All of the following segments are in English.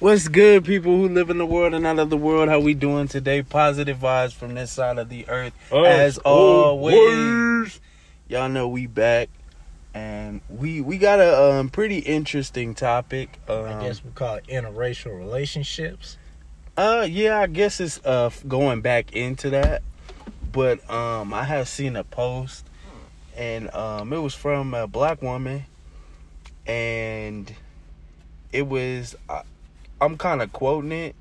What's good, people who live in the world and out of the world? How we doing today? Positive vibes from this side of the earth, as always. Y'all know we back, and we we got a um, pretty interesting topic. Um, I guess we call it interracial relationships. Uh, yeah, I guess it's uh going back into that, but um, I have seen a post, and um, it was from a black woman, and it was I, I'm kind of quoting it,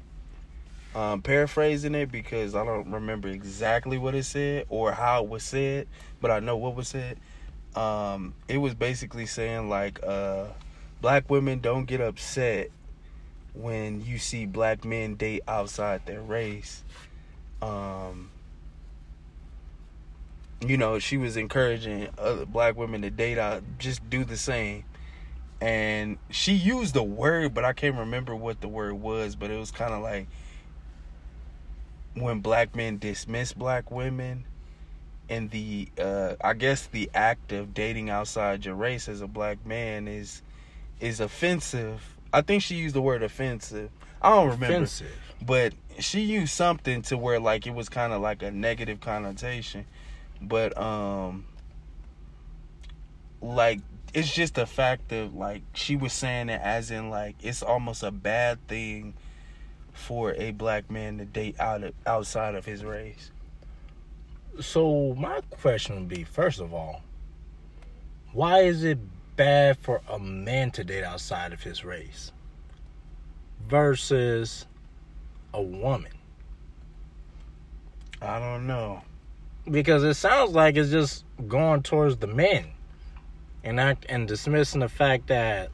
um, paraphrasing it because I don't remember exactly what it said or how it was said, but I know what was said. Um, it was basically saying like, uh, black women don't get upset when you see black men date outside their race. Um, you know, she was encouraging other black women to date out, just do the same. And she used the word, but I can't remember what the word was, but it was kind of like when black men dismiss black women and the uh I guess the act of dating outside your race as a black man is is offensive. I think she used the word offensive. I don't remember. Offensive. But she used something to where like it was kind of like a negative connotation. But um like it's just a fact of like she was saying it as in like it's almost a bad thing for a black man to date out of, outside of his race. So my question would be, first of all, why is it bad for a man to date outside of his race versus a woman? I don't know. Because it sounds like it's just going towards the men. And not and dismissing the fact that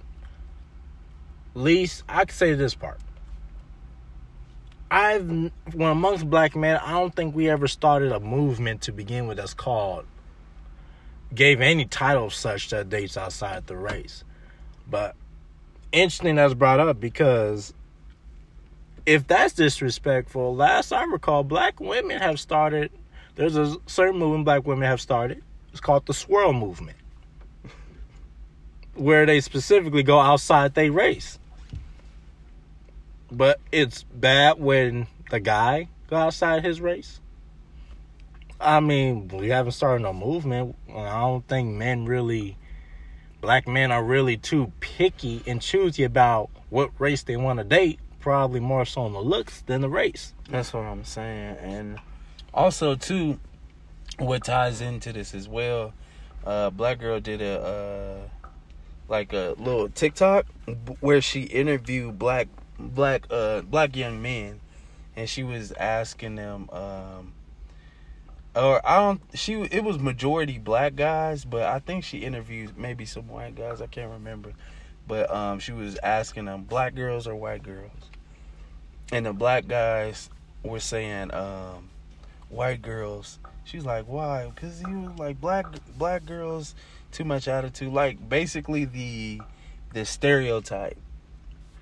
at least I could say this part. I've when amongst black men, I don't think we ever started a movement to begin with that's called gave any title such that dates outside the race. But interesting that's brought up because if that's disrespectful, last I recall, black women have started. There's a certain movement black women have started. It's called the swirl movement, where they specifically go outside their race. But it's bad when the guy go outside his race. I mean, we haven't started no movement. I don't think men really, black men are really too picky and choosy about what race they want to date. Probably more so on the looks than the race. That's what I'm saying. And also too, what ties into this as well, uh, Black Girl did a uh, like a little TikTok where she interviewed black black uh black young men and she was asking them um or I don't she it was majority black guys, but I think she interviewed maybe some white guys, I can't remember. But um she was asking them black girls or white girls. And the black guys were saying um white girls. She's like, "Why?" Cuz was like black black girls too much attitude, like basically the the stereotype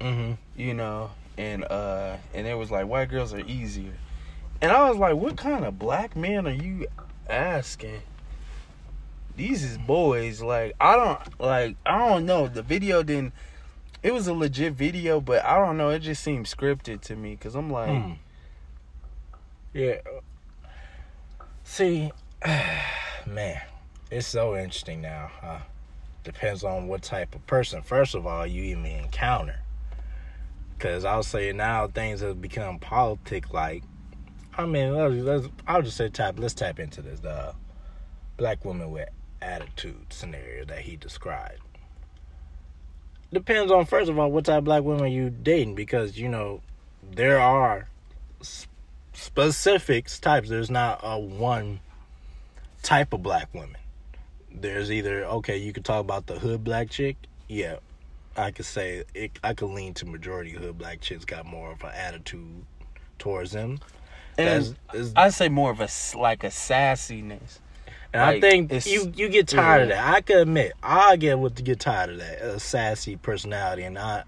Mm-hmm. you know, and uh and it was like white girls are easier. And I was like, what kind of black man are you asking? These is boys. Like I don't like I don't know. The video didn't it was a legit video, but I don't know, it just seemed scripted to me cuz I'm like Hmm. Yeah. See, man, it's so interesting now. Huh? Depends on what type of person, first of all, you even encounter. Because I'll say now things have become politic like. I mean, let's, let's, I'll just say tap. Let's tap into this. The black woman with attitude scenario that he described. Depends on first of all what type of black woman you dating because you know there are specifics types. There's not a one type of black woman. There's either okay, you could talk about the hood black chick. Yeah, I could say it. I could lean to majority hood black chicks got more of an attitude towards them. and I say more of a like a sassiness. And I think you you get tired of that. I can admit, I get what to get tired of that a sassy personality, and I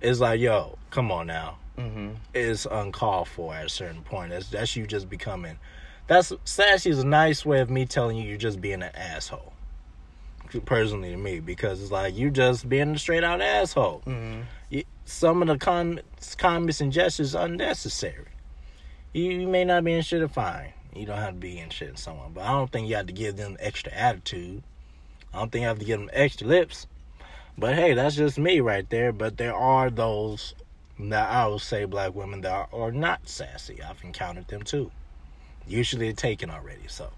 it's like, yo, come on now, Mhm. it's uncalled for at a certain point. That's that's you just becoming. That's sassy is a nice way of me telling you you're just being an asshole. Personally to me, because it's like you're just being a straight out asshole. Mhm. y- some of the comments, comments and gestures are unnecessary. You, you may not be in shit fine. You don't have to be in shit in someone, but I don't think you have to give them extra attitude. I don't think you have to give them extra lips. But hey, that's just me right there. But there are those that I would say black women that are, are not sassy. I've encountered them too. Usually they're taken already, so.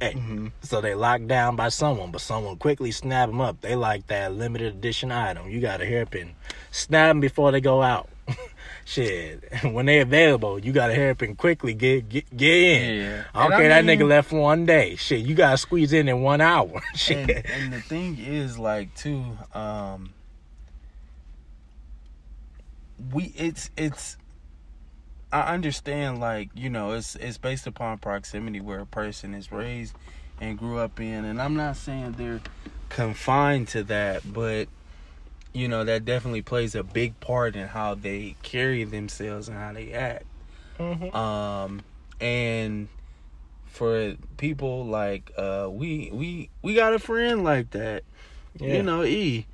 Hey, Mm-hmm. so they locked down by someone, but someone quickly snap them up. They like that limited edition item. You got a hairpin. Snap them before they go out. Shit. When they available, you got a hairpin quickly. Get get, get in. Yeah. I I care that nigga left for one day. Shit, you gotta squeeze in in one hour. Shit. and, and the thing is like too um we it's it's i understand like you know it's it's based upon proximity where a person is raised and grew up in and i'm not saying they're confined to that but you know that definitely plays a big part in how they carry themselves and how they act Mhm. um and for people like uh we we we got a friend like that Yeah. you know e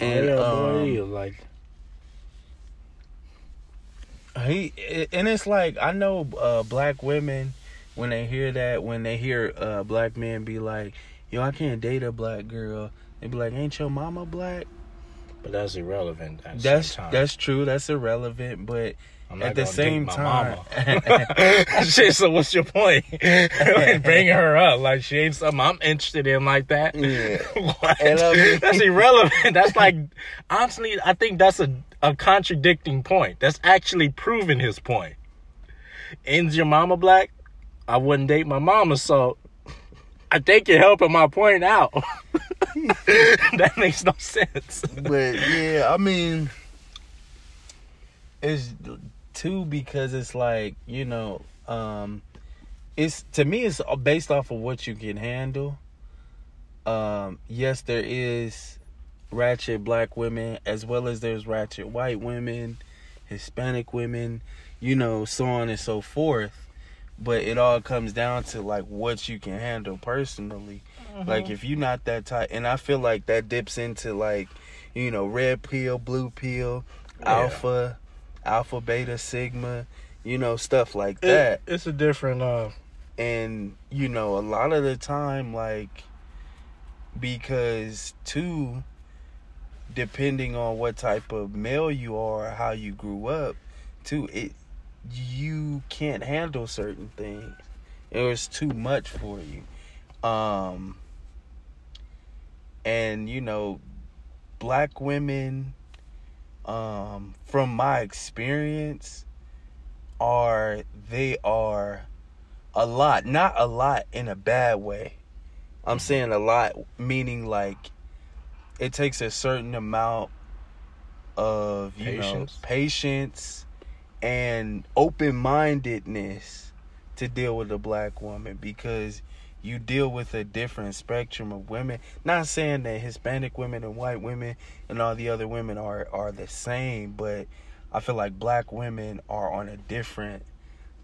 Oh, and yeah, boy, um, like he and it's like i know uh black women when they hear that when they hear uh black men be like yo i can't date a black girl they be like ain't your mama black but that's irrelevant. At that's that's true that's irrelevant but at the same time shit. So what's your point? Bringing her up like she ain't something I'm interested in like that. Yeah. What? And I mean- that's irrelevant. That's like honestly, I think that's a a contradicting point. That's actually proving his point. Ends your mama black? I wouldn't date my mama, so I think you're helping my point out. that makes no sense. but yeah, I mean, it's too because it's like you know, um, it's to me it's based off of what you can handle. Um, yes, there is ratchet black women as well as there's ratchet white women, Hispanic women, you know, so on and so forth. But it all comes down to like what you can handle personally. Like if you're not that type, and I feel like that dips into like, you know, red pill, blue pill, Yeah. alpha, alpha, beta, sigma, you know, stuff like It- that. it's a different uh And you know, a lot of the time, like, because too, depending on what type of male you are, how you grew up, too, it you can't handle certain things. It was too much for you. Um and you know, black women um from my experience are they are a lot, not a lot in a bad way. I'm saying a lot meaning like it takes a certain amount of you Patience. know patience and open-mindedness to deal with a black woman because you deal with a different spectrum of women. Not saying that Hispanic women and white women and all the other women are are the same, but I feel like black women are on a different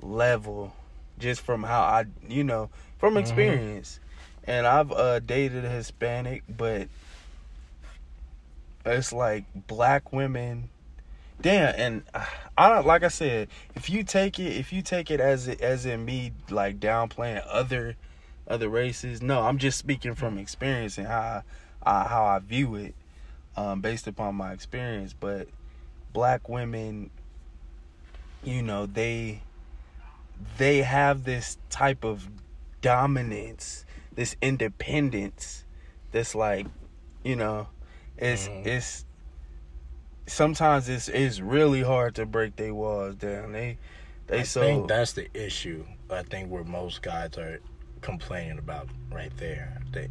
level just from how I, you know, from Mhm. experience. And I've uh dated a Hispanic, but it's like black women. Damn and uh, i don't like i said if you take it if you take it as it as in me like downplaying other other races no i'm just speaking from experience and how I, how i view it um based upon my experience. But black women you know they they have this type of dominance this independence that's like you know it's Mhm. it's sometimes it's it's really hard to break their walls down they they I so think that's the issue. I think where most guys are complaining about right there. They,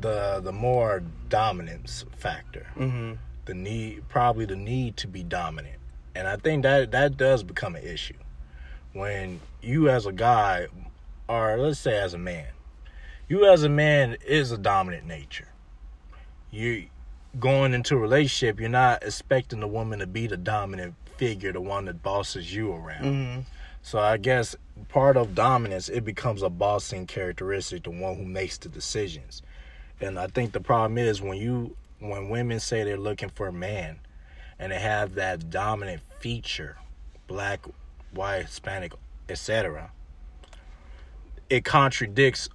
the the more dominance factor, hmm the need probably the need to be dominant, and I think that that does become an issue when you as a guy, or let's say as a man, you as a man is a dominant nature. You going into a relationship, you're not expecting the woman to be the dominant figure, the one that bosses you around. hmm So I guess part of dominance it becomes a bossing characteristic, the one who makes the decisions. And I think the problem is when you when women say they're looking for a man and they have that dominant feature, black, white, Hispanic, etc., it contradicts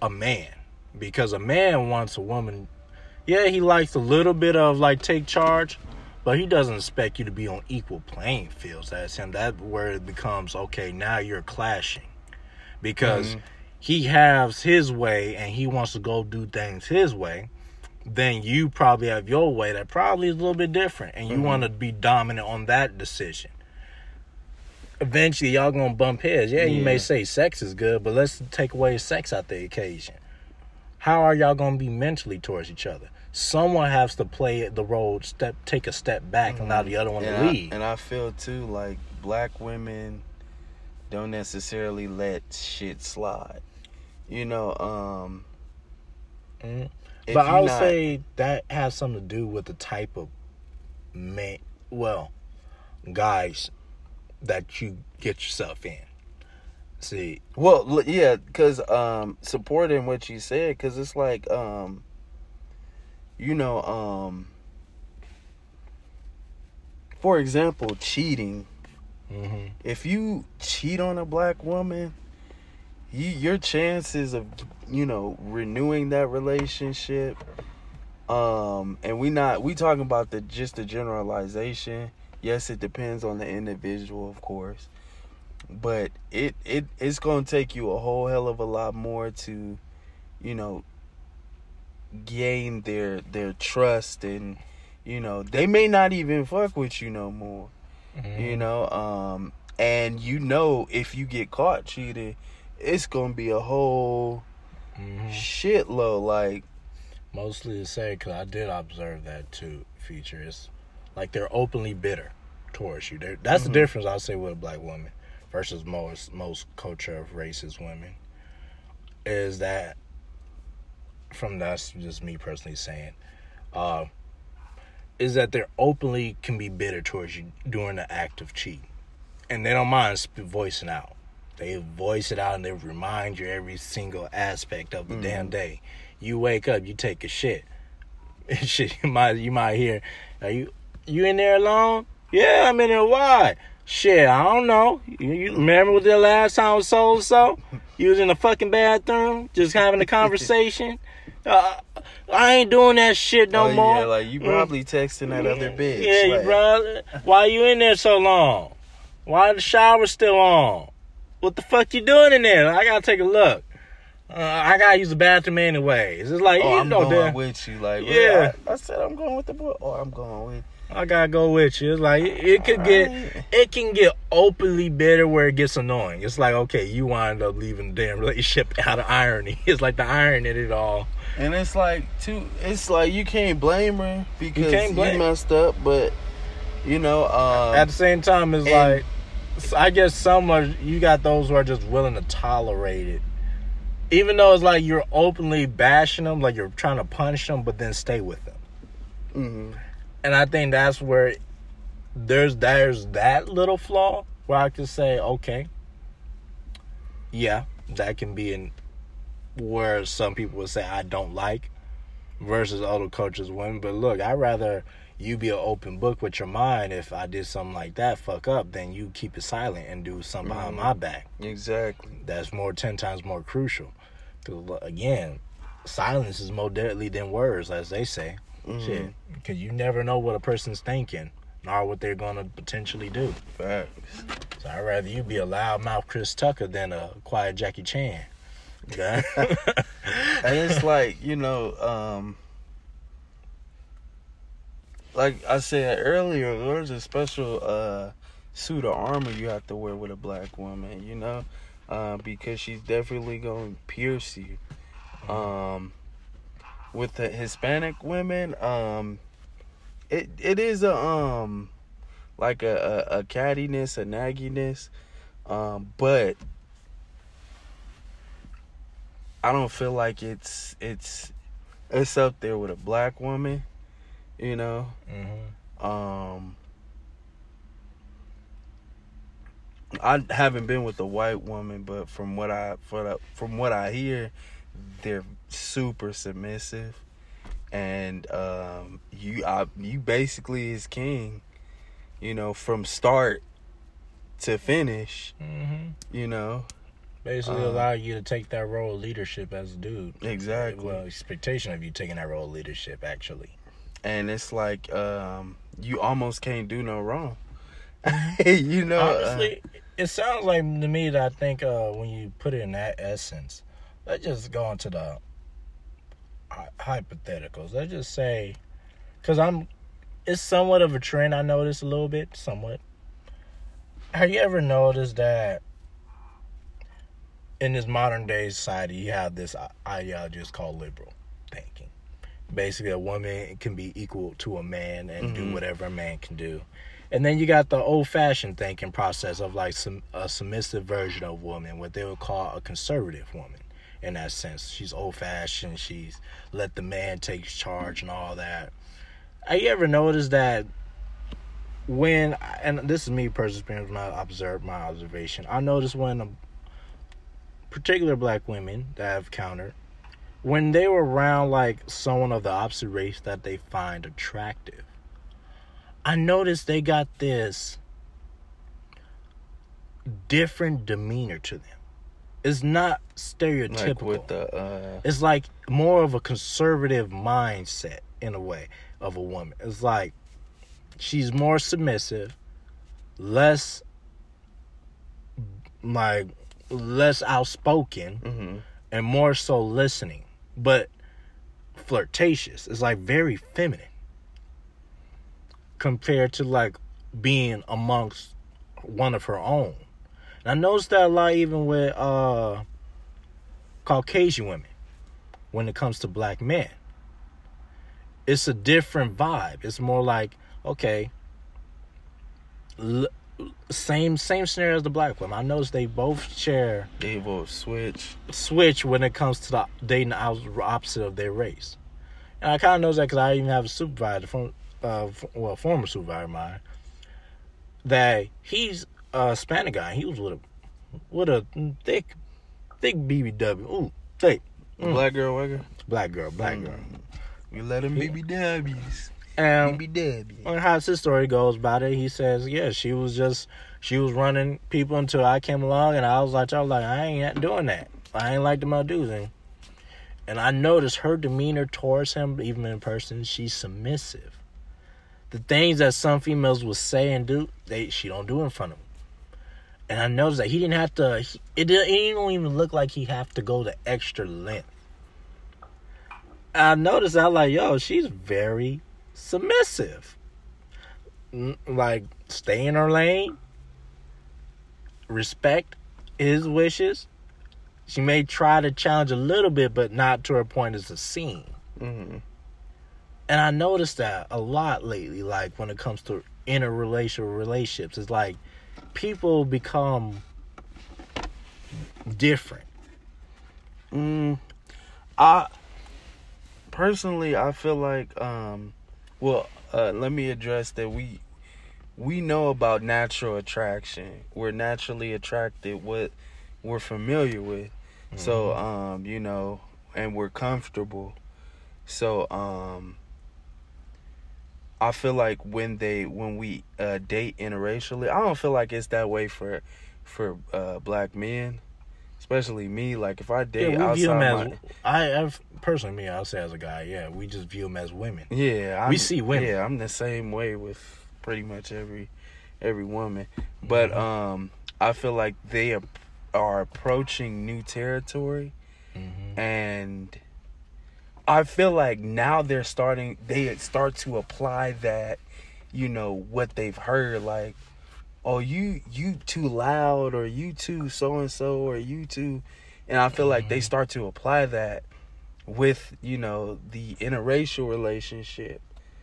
a man because a man wants a woman. Yeah, he likes a little bit of like take charge, but he doesn't expect you to be on equal playing fields as him. That where it becomes okay. Now you're clashing because mm-hmm. he has his way and he wants to go do things his way. Then you probably have your way that probably is a little bit different, and you mm-hmm. want to be dominant on that decision eventually y'all gonna bump heads. Yeah, you may say sex is good, but let's take away sex out the occasion. How are y'all gonna be mentally towards each other? Someone has to play the role, step, take a step back, mm-hmm. and allow the other one and to lead. I, and I feel too like black women don't necessarily let shit slide. You know, um. Mm-hmm. But I would not, say that has something to do with the type of man. Well, guys that you get yourself in. See, well, yeah, because um, supporting what you said, because it's like, um, you know, um, for example, cheating. Mm-hmm. If you cheat on a black woman, you, your chances of, you know, renewing that relationship, um, and we not we talking about the just the generalization Yes, it depends on the individual, of course, but it it it's gonna take you a whole hell of a lot more to, you know, gain their their trust and you know they may not even fuck with you no more mm-hmm. you know um and you know if you get caught cheating it's gonna be a whole mm-hmm. shitload like mostly the same because i did observe that too features like they're openly bitter towards you. They're, that's mm-hmm. the difference I say with a black woman versus most most culture of racist women is that from that's just me personally saying uh, is that they're openly can be bitter towards you during the act of cheating and they don't mind voicing out they voice it out and they remind you every single aspect of the mm-hmm. damn day you wake up you take a shit shit you might you might hear are you you in there alone yeah, I'm in there. Why? Shit, I don't know. You, you remember what the last time was so so? You was in the fucking bathroom, just having a conversation. Uh, I ain't doing that shit no oh, more. Yeah, like you mm. probably mm. texting that other bitch. Yeah, like. you probably. Why you in there so long? Why the shower still on? What the fuck you doing in there? I gotta take a look. Uh, I gotta use the bathroom anyways. It's like oh, you I'm going with you. Like yeah, I, I, said I'm going with the boy. Oh, I'm going with. I gotta go with you. It's like it, could get it can get openly bitter where it gets annoying. It's like okay, you wind up leaving the damn relationship out of irony. It's like the irony in it all. And it's like too. It's like you can't blame her because you, blame. you messed up, but you know. Um, At the same time, it's like I guess some are you got those who are just willing to tolerate it. Even though it's like you're openly bashing them, like you're trying to punish them, but then stay with them. Mm-hmm and I think that's where there's there's that little flaw where I could say, okay, yeah, that can be in where some people would say I don't like versus other coaches win. But look, I'd rather you be an open book with your mind if I did something like that, fuck up, than you keep it silent and do something mm-hmm. behind my back. Exactly. That's more ten times more crucial. Because again, silence is more deadly than words, as they say. Mm-hmm. Shit, because you never know what a person's thinking nor what they're gonna potentially do. Facts. So I'd rather you be a loudmouth Chris Tucker than a quiet Jackie Chan. Okay? and it's like you know, um, like I said earlier, there's a special uh, suit of armor you have to wear with a black woman. You know, uh, because she's definitely gonna pierce you. Um, with the Hispanic women, um, it it is a um like a a, a cattiness, a nagginess, um, but I don't feel like it's it's it's up there with a black woman, you know. Mm-hmm. Um, I haven't been with a white woman, but from what I from what I hear, they're super submissive and um, you I, you basically is king. You know, from start to finish. Mm-hmm. You know, Basically, Uh, allow you to take that role of leadership as a dude. exactly. Well, expectation of you taking that role of leadership, actually. and it's like um, you almost can't do no wrong. you know, uh, Honestly, it sounds like to me that I think uh, when you put it in that essence, let's just go into the hypotheticals. Let's just say, because I'm, it's somewhat of a trend. I noticed a little bit, somewhat. Have you ever noticed that in this modern day society, you have this ideology called liberal thinking? Basically, a woman can be equal to a man and do Mhm. whatever a man can do. And then you got the old fashioned thinking process of like some a submissive version of woman, what they would call a conservative woman in that sense. She's old fashioned, she's let the man take charge and all that. Have you ever noticed that when and this is me personally when I observe my observation, I noticed when a particular black women that I've encountered, when they were around like someone of the opposite race that they find attractive, I noticed they got this different demeanor to them. It's not stereotypical. like with the uh, it's like more of a conservative mindset in a way of a woman. It's like she's more submissive, less like less outspoken mhm. and more so listening, but flirtatious. It's like very feminine compared to like being amongst one of her own. And I noticed that a lot even with uh Caucasian women when it comes to black men. It's a different vibe. It's more like, okay, l- same same scenario as the black women. I noticed they both share they will switch. switch when it comes to the dating the opposite of their race. And I kind of knows that because I even have a supervisor from, uh, f- well, former supervisor of mine, that he's a Hispanic guy. He was with a, with a thick, thick BBW. Ooh, thick. Mm. Black girl, white girl. Black girl, black girl. Mm. You let them Yeah. BBWs. And on how his story goes about it, he says, yeah, she was just, she was running people until I came along and I was like, I was like, I ain't doing that. I ain't like dudes. And, and I noticed her demeanor towards him, even in person, she's submissive. The things that some females will say and do, they she don't do in front of him. And I noticed that he didn't have to. He, it didn't, it didn't even look like he have to go the extra length. I noticed I like, yo, she's very submissive. Like, stay in her lane, respect his wishes. She may try to challenge a little bit, but not to her point as a scene. hmm And I noticed that a lot lately, like when it comes to interrelational relationships. It's like people become different. Mm, I personally, I feel like, um, well, uh, let me address that we we know about natural attraction. We're naturally attracted what we're familiar with. So, um, you know, and we're comfortable. So, um, I feel like when they when we uh, date interracially, I don't feel like it's that way for for uh, black men, especially me. Like if I date Yeah, we view them outside as. my, I, I've personally, me, I'll say as a guy, yeah, we just view them as women. Yeah, We I'm- see women. Yeah, I'm the same way with pretty much every every woman, but Mhm. um, I feel like they are approaching new territory, Mm-hmm. and I feel like now they're starting. They start to apply that, you know, what they've heard, like, oh, you you too loud, or you too so and so, or you too, and I feel like they Mhm. start to apply that with you know the interracial relationship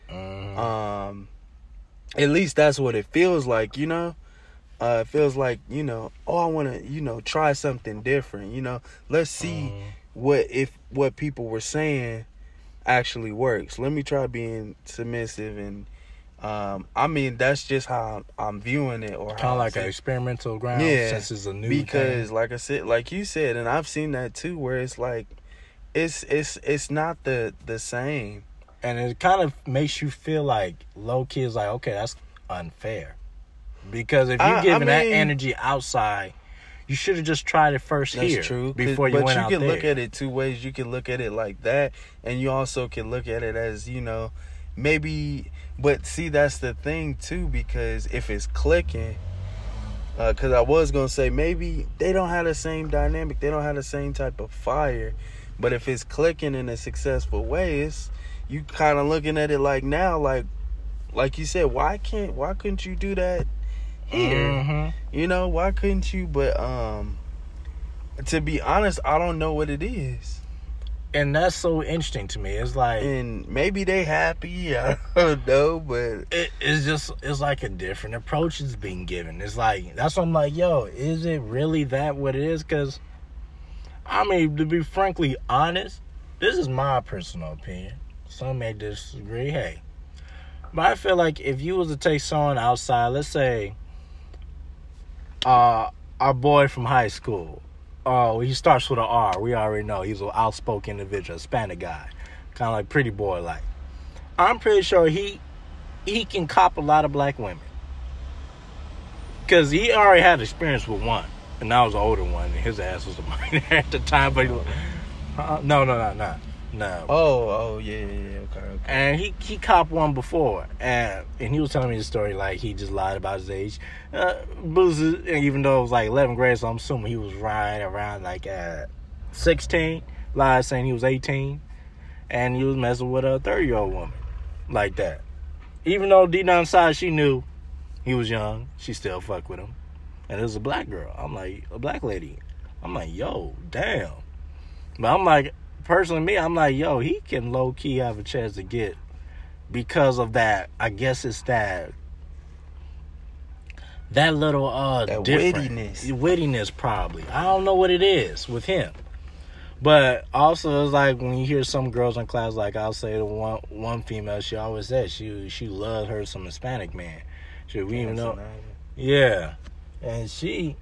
Mhm. um at least that's what it feels like you know uh it feels like you know oh i want to you know try something different you know let's see Mhm. what if what people were saying actually works let me try being submissive and um i mean that's just how i'm viewing it or kind of like an experimental ground Yeah, since it's a new because thing. like I said, like you said, and I've seen that too, where it's like, it's it's it's not the the same. and it kind of makes you feel like low key is like, okay, that's unfair. Because if you're I giving that mean- energy outside, you should have just tried it first That's here true. before you but went you out can there. look at it two ways. You can look at it like that, and you also can look at it as you know, maybe. But see, that's the thing too, because if it's clicking, because I was gonna say maybe they don't have the same dynamic, they don't have the same type of fire. But if it's clicking in a successful way, it's you kind of looking at it like now, like, like you said, why can't, why couldn't you do that here? Mhm. You know, why couldn't you? But um to be honest, I don't know what it is. And that's so interesting to me. It's like And maybe they happy, I don't know, but it, it's just it's like a different approach is being given. It's like that's what I'm like, yo, is it really that what it is? Because I mean, to be frankly honest, this is my personal opinion. Some may disagree. Hey, but I feel like if you was to take someone outside, let's say, uh, our boy from high school. Oh, he starts with an R. We already know he's an outspoken individual, Hispanic guy, kind of like pretty boy like. I'm pretty sure he he can cop a lot of black women. Cause he already had experience with one, and I was an older one. And his ass was a minor at the time, but he, uh, no, no, no, no, no. oh, oh yeah, yeah, yeah, okay. And he he copped one before, and and he was telling me the story like he just lied about his age. Uh, Boozy, even though it was like 11th grade, so I'm assuming he was right around like uh, 16. Lied saying he was 18, and he was messing with a 30 year old woman like that. Even though deep down inside she knew he was young, she still fucked with him. And it was a black girl. I'm like a black lady. I'm like, yo, damn. But I'm like, personally, me, I'm like, yo, he can low key have a chance to get because of that. I guess it's that that little uh That wittiness. wittiness probably. I don't know what it is with him. But also, it's like when you hear some girls in class, like I'll say the one one female, she always said she she loved her some Hispanic man. She we even know, yeah, and she,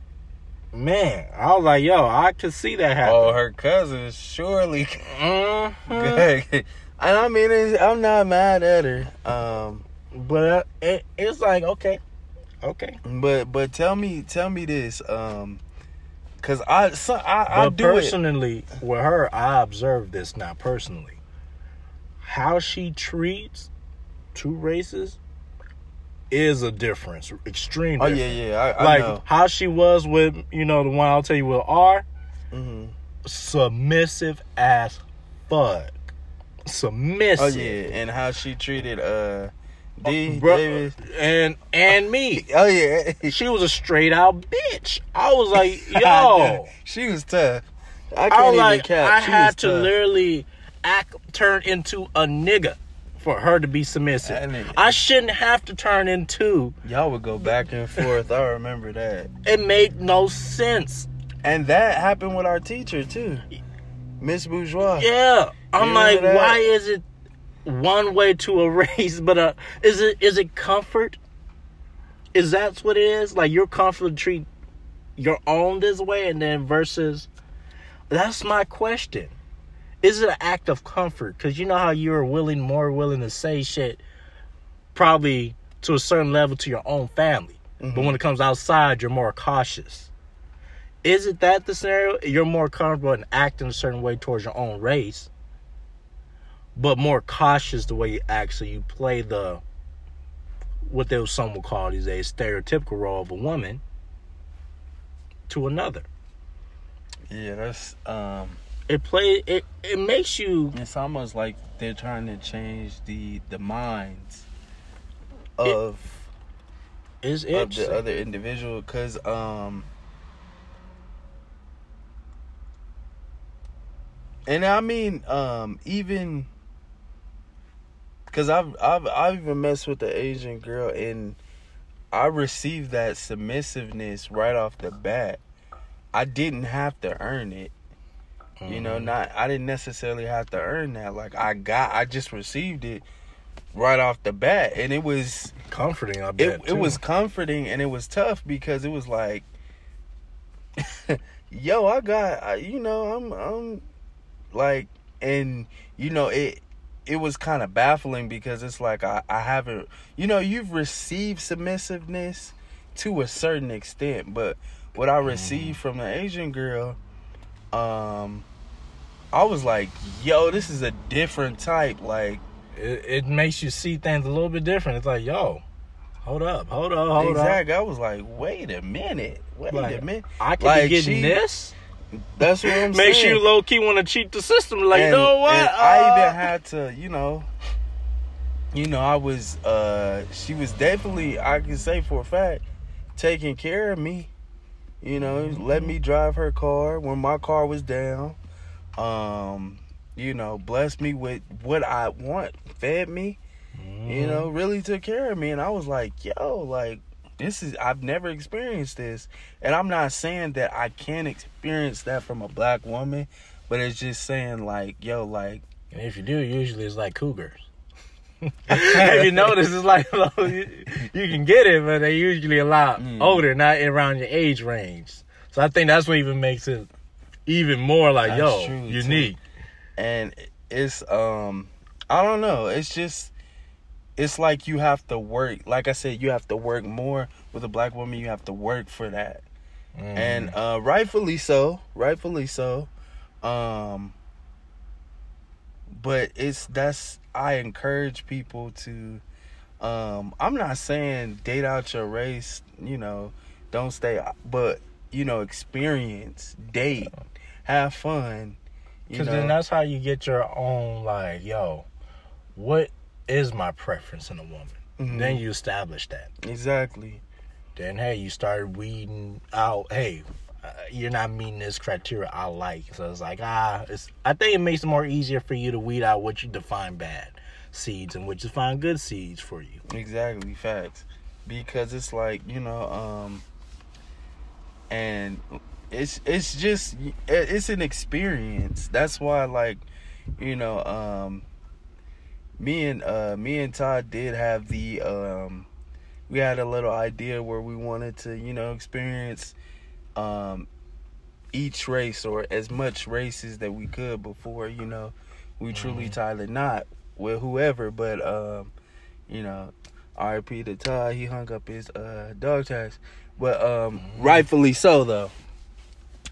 man, I was like, yo, I could see that happen. Oh, her cousin surely. Mhm. and I mean, I'm not mad at her. Um, But it, it's like okay, okay. but but tell me, tell me this. Um, cause I, so, I, I do it. personally, with her, I observe this now personally. How she treats two races is a difference, extreme. Oh yeah, yeah. I, I like know. how she was with you know the one I'll tell you with R, hmm submissive as fuck, submissive. Oh yeah, and how she treated uh D Bru- Davis. and and me. Oh yeah, She was a straight out bitch. I was like, yo. she was tough. I I can't was even like. I had was to tough. literally act turn into a nigga for her to be submissive. Nigga- I shouldn't have to turn into. Y'all would go back and forth. I remember that. It made no sense. And that happened with our teacher too, Miss Bourgeois. Yeah, I'm like, that? why is it one way to a race? But uh, is it is it comfort? Is that what it is? Like your comfort to treat your own this way, and then versus. That's my question. Is it an act of comfort? Because you know how you're willing, more willing to say shit, probably to a certain level to your own family. But when it comes outside, you're more cautious. Is it that the scenario? You're more comfortable in acting a certain way towards your own race, but more cautious the way you act. So you play the what they some will call these days stereotypical role of a woman to another. Yeah, that's um. It play it. It makes you It's almost like they're trying to change the the minds of is it of the other individual because um. And I mean, um, even because I've I've I've even messed with the Asian girl and I received that submissiveness right off the bat. I didn't have to earn it. You know, Mhm. not I didn't necessarily have to earn that. Like I got I just received it right off the bat and it was comforting. I bet it, it was comforting and it was tough because it was like yo, I got I, you know, I'm I'm like and you know, it it was kind of baffling because it's like I, I haven't you know you've received submissiveness to a certain extent but what i received from the asian girl um i was like yo this is a different type like It, it makes you see things a little bit different. It's like, yo, hold up, hold up, hold exactly i was like wait a minute wait Like, a minute. I could Like, be getting she- this. that's what i'm Makes saying you low key want to cheat the system. Like, you And- know what? and I Uh, even had to, you know, you know, I was, uh, she was definitely, I can say for a fact, taking care of me. You know, let me drive her car when my car was down. Um, you know, blessed me with what I want, fed me. Mm-hmm. You know, really took care of me, and I was like, yo, like. This is I've never experienced this. And I'm not saying that I can't experience that from a black woman, but it's just saying like, yo, like And if you do, usually it's like cougars. if you notice, It's like you, you can get it, but they usually a lot Mm. older, not around your age range. So I think that's what even makes it even more like That's yo true, too. unique. and it's um I don't know. It's just it's like you have to work. Like I said, you have to work more with a black woman. You have to work for that, Mm. and uh, rightfully so. Rightfully so. Um, but it's that's I encourage people to. Um, I'm not saying date out your race. You know, don't stay. But you know, experience, date, have fun. Because then that's how you get your own like yo, what is my preference in a woman? Mhm. Then you establish that. exactly. Then hey, you start weeding out. Hey, uh, you're not meeting this criteria I like. So it's like ah, it's. I think it makes it more easier for you to weed out what you define bad seeds and what you find good seeds for you. Exactly, facts. Because it's like you know, um, and it's it's just it's an experience. That's why, like, you know, um, me and uh, me and Todd did have the um, we had a little idea where we wanted to, you know, experience um each race or as much races that we could before, you know, we truly Mhm. tie the knot with whoever. But um, you know, RP to Todd, he hung up his uh dog tags. But um Mhm. rightfully so though.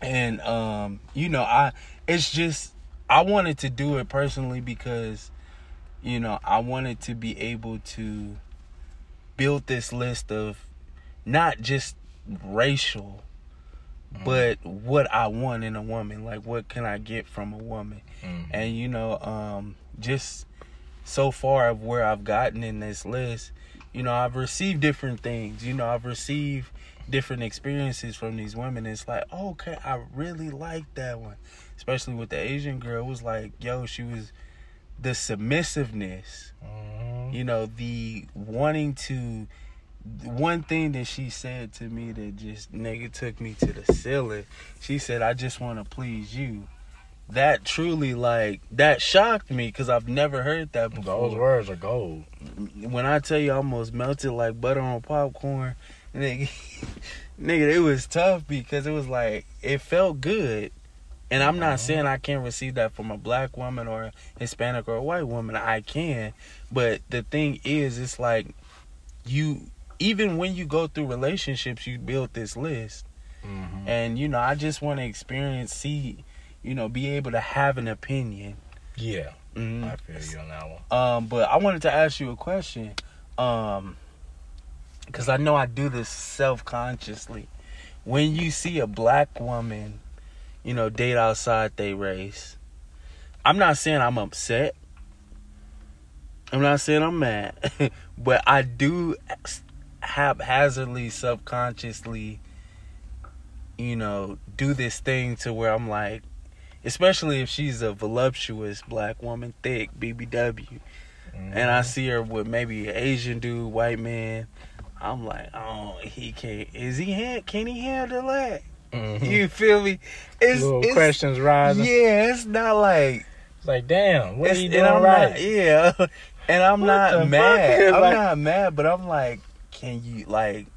And um, you know, I it's just I wanted to do it personally because you know, I wanted to be able to build this list of not just racial but what I want in a woman, like what can I get from a woman? Mhm. And you know, um, just so far of where I've gotten in this list, you know, I've received different things. You know, I've received different experiences from these women. It's like, oh, okay, I really like that one. Especially with the Asian girl, it was like, yo, she was the submissiveness, Mhm. you know, the wanting to one thing that she said to me that just nigga took me to the ceiling. She said, "I just want to please you." That truly like that shocked me because I've never heard that before. Those words are gold. When I tell you, I almost melted like butter on popcorn, nigga. nigga, it was tough because it was like it felt good. And I'm not Mhm. saying I can't receive that from a black woman or a Hispanic or a white woman. I can, but the thing is, it's like you even when you go through relationships, you build this list. Mhm. And you know, I just want to experience, see, you know, be able to have an opinion. Yeah, Mhm. I feel you on that one. Um, but I wanted to ask you a question. Um, because I know I do this self consciously. When you see a black woman, you know, date outside they race, I'm not saying I'm upset. I'm not saying I'm mad, but I do haphazardly, subconsciously, you know, do this thing to where I'm like, especially if she's a voluptuous black woman, thick, BBW, and I mm-hmm. see her with maybe an Asian dude, white man. I'm like, oh, he can't. Is he? Han- can he handle that? Mhm. You feel me? It's, little it's questions rising. Yeah, it's not like It's like, damn, what are you and doing I'm right? Not, yeah, and I'm What not mad. I'm like- not mad, but I'm like, can you like?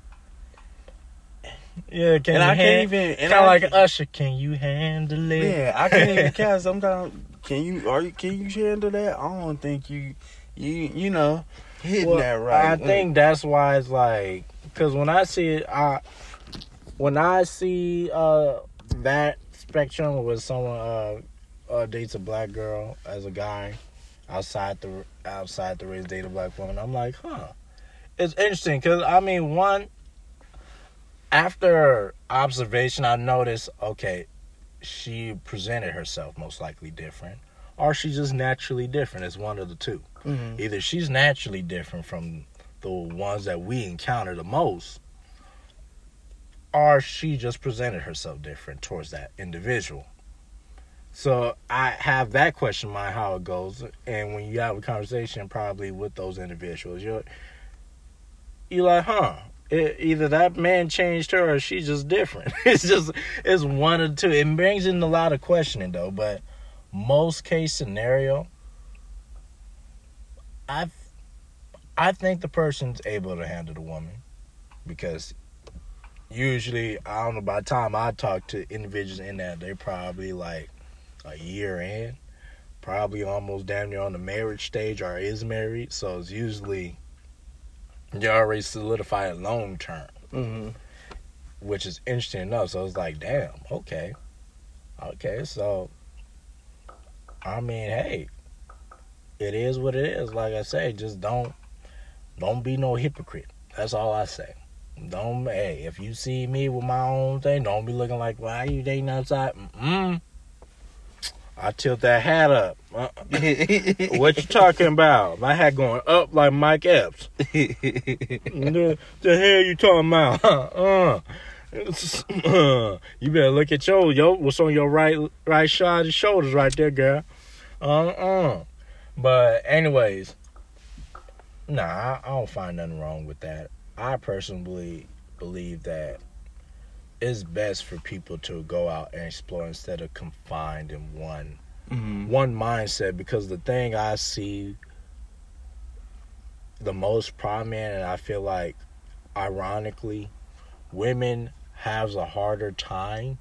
Yeah, can and you I hand- can't even. And Kind of like Usher. Can you handle it? Yeah, I can't even count. Sometimes can you are you can you handle that? I don't think you you you know hitting Well, that right. I think that's why it's like because when I see it, I when I see uh that spectrum with someone uh, uh dates a black girl as a guy outside the outside the race date a black woman, I'm like, huh. It's interesting because I mean, one after observation, I noticed okay, she presented herself most likely different, or she's just naturally different. It's one of the two. Mhm. Either she's naturally different from the ones that we encounter the most, or she just presented herself different towards that individual. So I have that question in mind how it goes, and when you have a conversation probably with those individuals, you're you're like, huh? It, either that man changed her or she's just different. It's just it's one or two. It brings in a lot of questioning though, but most case scenario, I I think the person's able to handle the woman because usually I don't know by the time I talk to individuals in that they're probably like a year in, probably almost damn near on the marriage stage or is married. So it's usually you're already solidified long term, Mhm. which is interesting enough. So it's like, damn, okay, okay. So I mean, hey, it is what it is. Like I say, just don't don't be no hypocrite. That's all I say. Don't hey, if you see me with my own thing, don't be looking like why you dating outside. Mm. I tilt that hat up. Uh, what you talking about? My hat going up like Mike Epps. the, the hell you talking about? uh, uh, you better look at your yo. What's on your right right side of shoulders right there, girl. Uh uh. But anyways, nah, I, I don't find nothing wrong with that. I personally believe that it's best for people to go out and explore instead of confined in one Mhm. one mindset because the thing I see the most prominent and I feel like ironically women has a harder time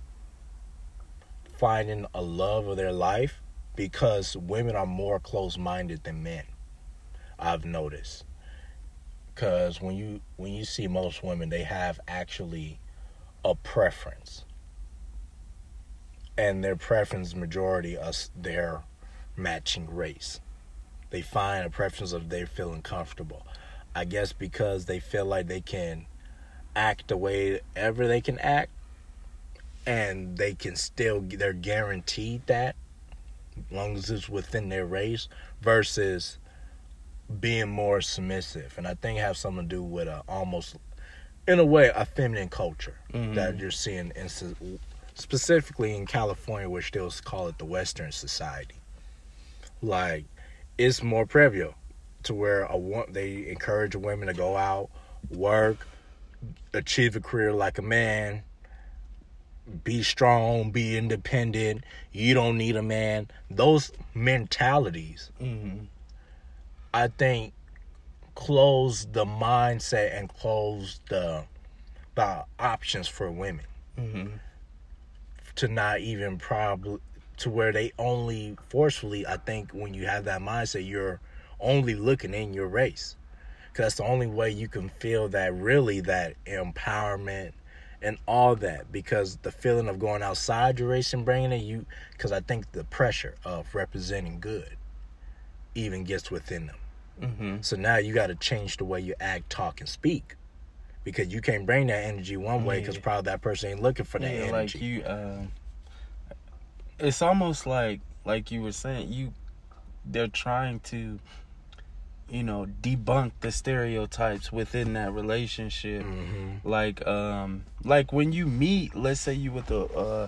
finding a love of their life because women are more close-minded than men. I've noticed. Cuz when you when you see most women they have actually a preference and their preference majority is their matching race. They find a preference of they feeling comfortable. I guess because they feel like they can act the way ever they can act, and they can still they're guaranteed that, as long as it's within their race, versus being more submissive. And I think it has something to do with a almost, in a way, a feminine culture Mhm. that you're seeing in specifically in California, which still call it the Western society. Like, it's more prevalent to where a they encourage women to go out, work, achieve a career like a man, be strong, be independent. You don't need a man. Those mentalities, Mhm. I think, close the mindset and close the the options for women Mhm. to not even probably to where they only forcefully i think when you have that mindset you're only looking in your race because that's the only way you can feel that really that empowerment and all that because the feeling of going outside your race and bringing it you because i think the pressure of representing good even gets within them Mhm. so now you got to change the way you act talk and speak because you can't bring that energy one way because Yeah. probably that person ain't looking for that Yeah, energy like you uh it's almost like like you were saying you they're trying to you know debunk the stereotypes within that relationship Mhm. like um like when you meet let's say you with a uh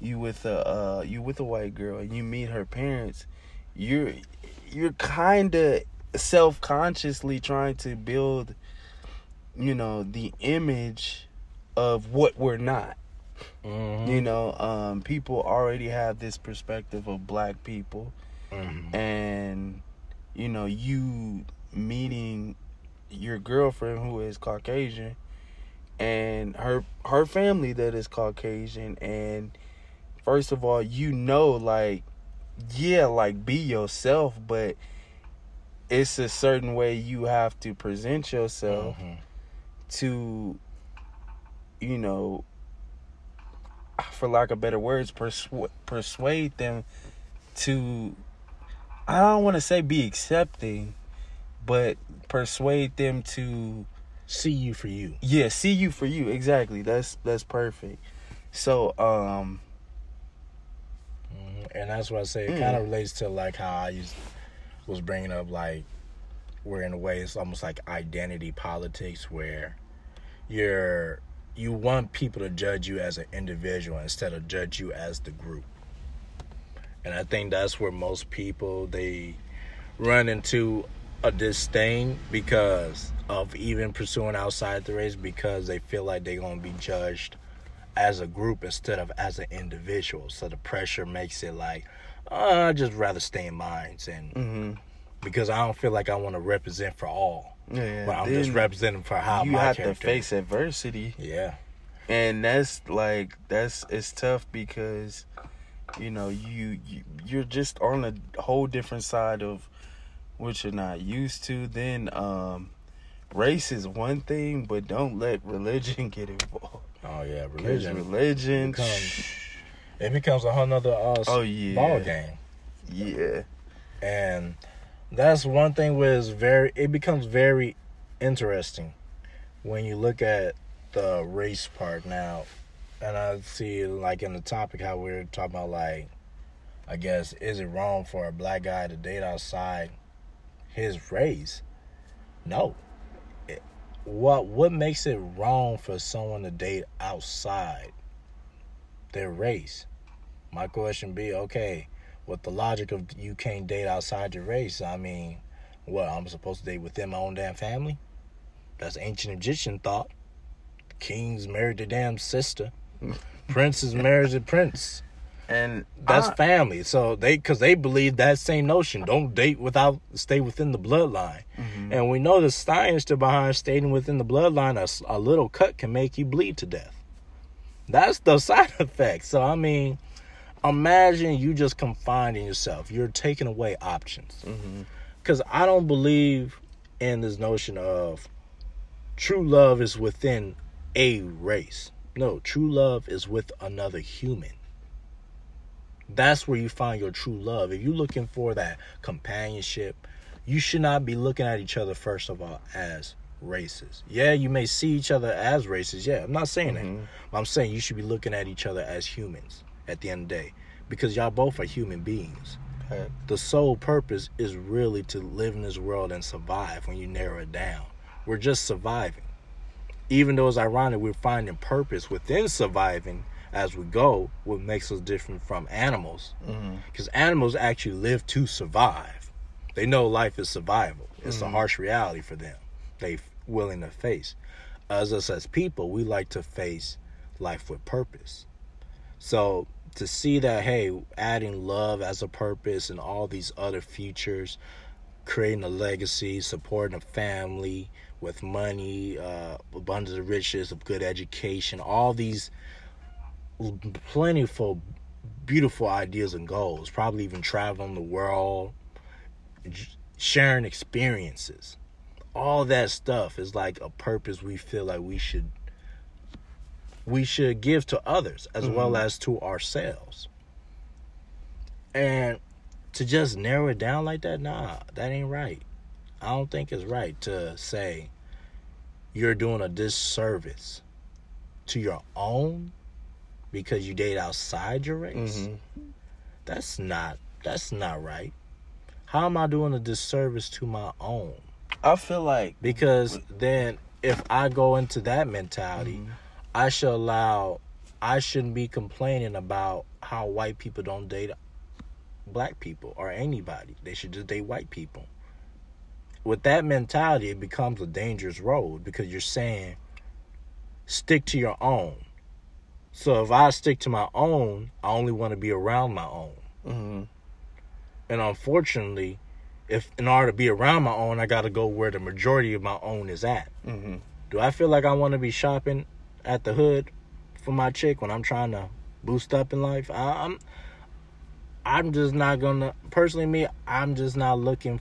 you with a uh you with a white girl and you meet her parents you're you're kind of self-consciously trying to build you know the image of what we're not Mhm. you know um people already have this perspective of black people Mhm. and you know you meeting your girlfriend who is caucasian and her her family that is caucasian and first of all you know like yeah, like be yourself, but it's a certain way you have to present yourself Mhm. to, you know, for lack of better words, persu- persuade them to. I don't want to say be accepting, but persuade them to See you for you. yeah see you for you exactly that's that's perfect so um Mhm. And that's what I say. It Mm. kind of relates to like how I used was bringing up like where in a way it's almost like identity politics where you're you want people to judge you as an individual instead of judge you as the group. And I think that's where most people they run into a disdain because of even pursuing outside the race because they feel like they're going to be judged as a group instead of as an individual. So the pressure makes it like, uh, I just rather stay in mines and mhm. because I don't feel like I want to represent for all, yeah but I'm just representing for how you my have character. to face adversity Yeah, and that's like that's it's tough because you know you, you you're just on a whole different side of what you're not used to then um race is one thing but don't let religion get involved oh yeah religion. religion becomes- It becomes a whole nother uh, oh yeah ball game. yeah and that's one thing where it's very it becomes very interesting when you look at the race part now and i see like in the topic how we're talking about like i guess is it wrong for a black guy to date outside his race no what what makes it wrong for someone to date outside their race my question be okay with the logic of you can't date outside your race, I mean, what I'm supposed to date within my own damn family? That's ancient Egyptian thought. Kings married their damn sister. Princes married the prince. and That's I- family. So they, because they believe that same notion. Don't date without, stay within the bloodline. Mhm. And we know the science to behind staying within the bloodline, a little cut can make you bleed to death. That's the side effect. So, I mean, imagine you just confining yourself. You're taking away options. Because I don't believe in this notion of true love is within a race. No, true love is with another human. That's where you find your true love. If you're looking for that companionship, you should not be looking at each other, first of all, as races. Yeah, you may see each other as races. Yeah, I'm not saying that. Mhm. But I'm saying you should be looking at each other as humans at the end of the day. Because y'all both are human beings the sole purpose is really to live in this world and survive when you narrow it down. We're just surviving. Even though it's ironic, we're finding purpose within surviving as we go, what makes us different from animals. Mhm. Because animals actually live to survive. They know life is survival. It's a Mhm. harsh reality for them. They willing to face. As us as people, we like to face life with purpose. So to see that, hey, adding love as a purpose and all these other features, creating a legacy, supporting a family with money, uh, abundance of riches, of good education, all these plentiful, beautiful ideas and goals. Probably even traveling the world, sharing experiences. All that stuff is like a purpose we feel like we should we should give to others as well Mhm. as to ourselves. And to just narrow it down like that, nah, that ain't right. I don't think it's right to say you're doing a disservice to your own because you date outside your race. Mhm. That's not that's not right. How am I doing a disservice to my own? I feel like Because then if I go into that mentality, Mhm. I should allow I shouldn't be complaining about how white people don't date black people or anybody. They should just date white people. With that mentality, it becomes a dangerous road because you're saying stick to your own. So if I stick to my own, I only want to be around my own. Mhm. And unfortunately, if in order to be around my own, I got to go where the majority of my own is at. Mhm. Do I feel like I want to be shopping at the hood for my chick when I'm trying to boost up in life? I, I'm I'm just not gonna personally me. I'm just not looking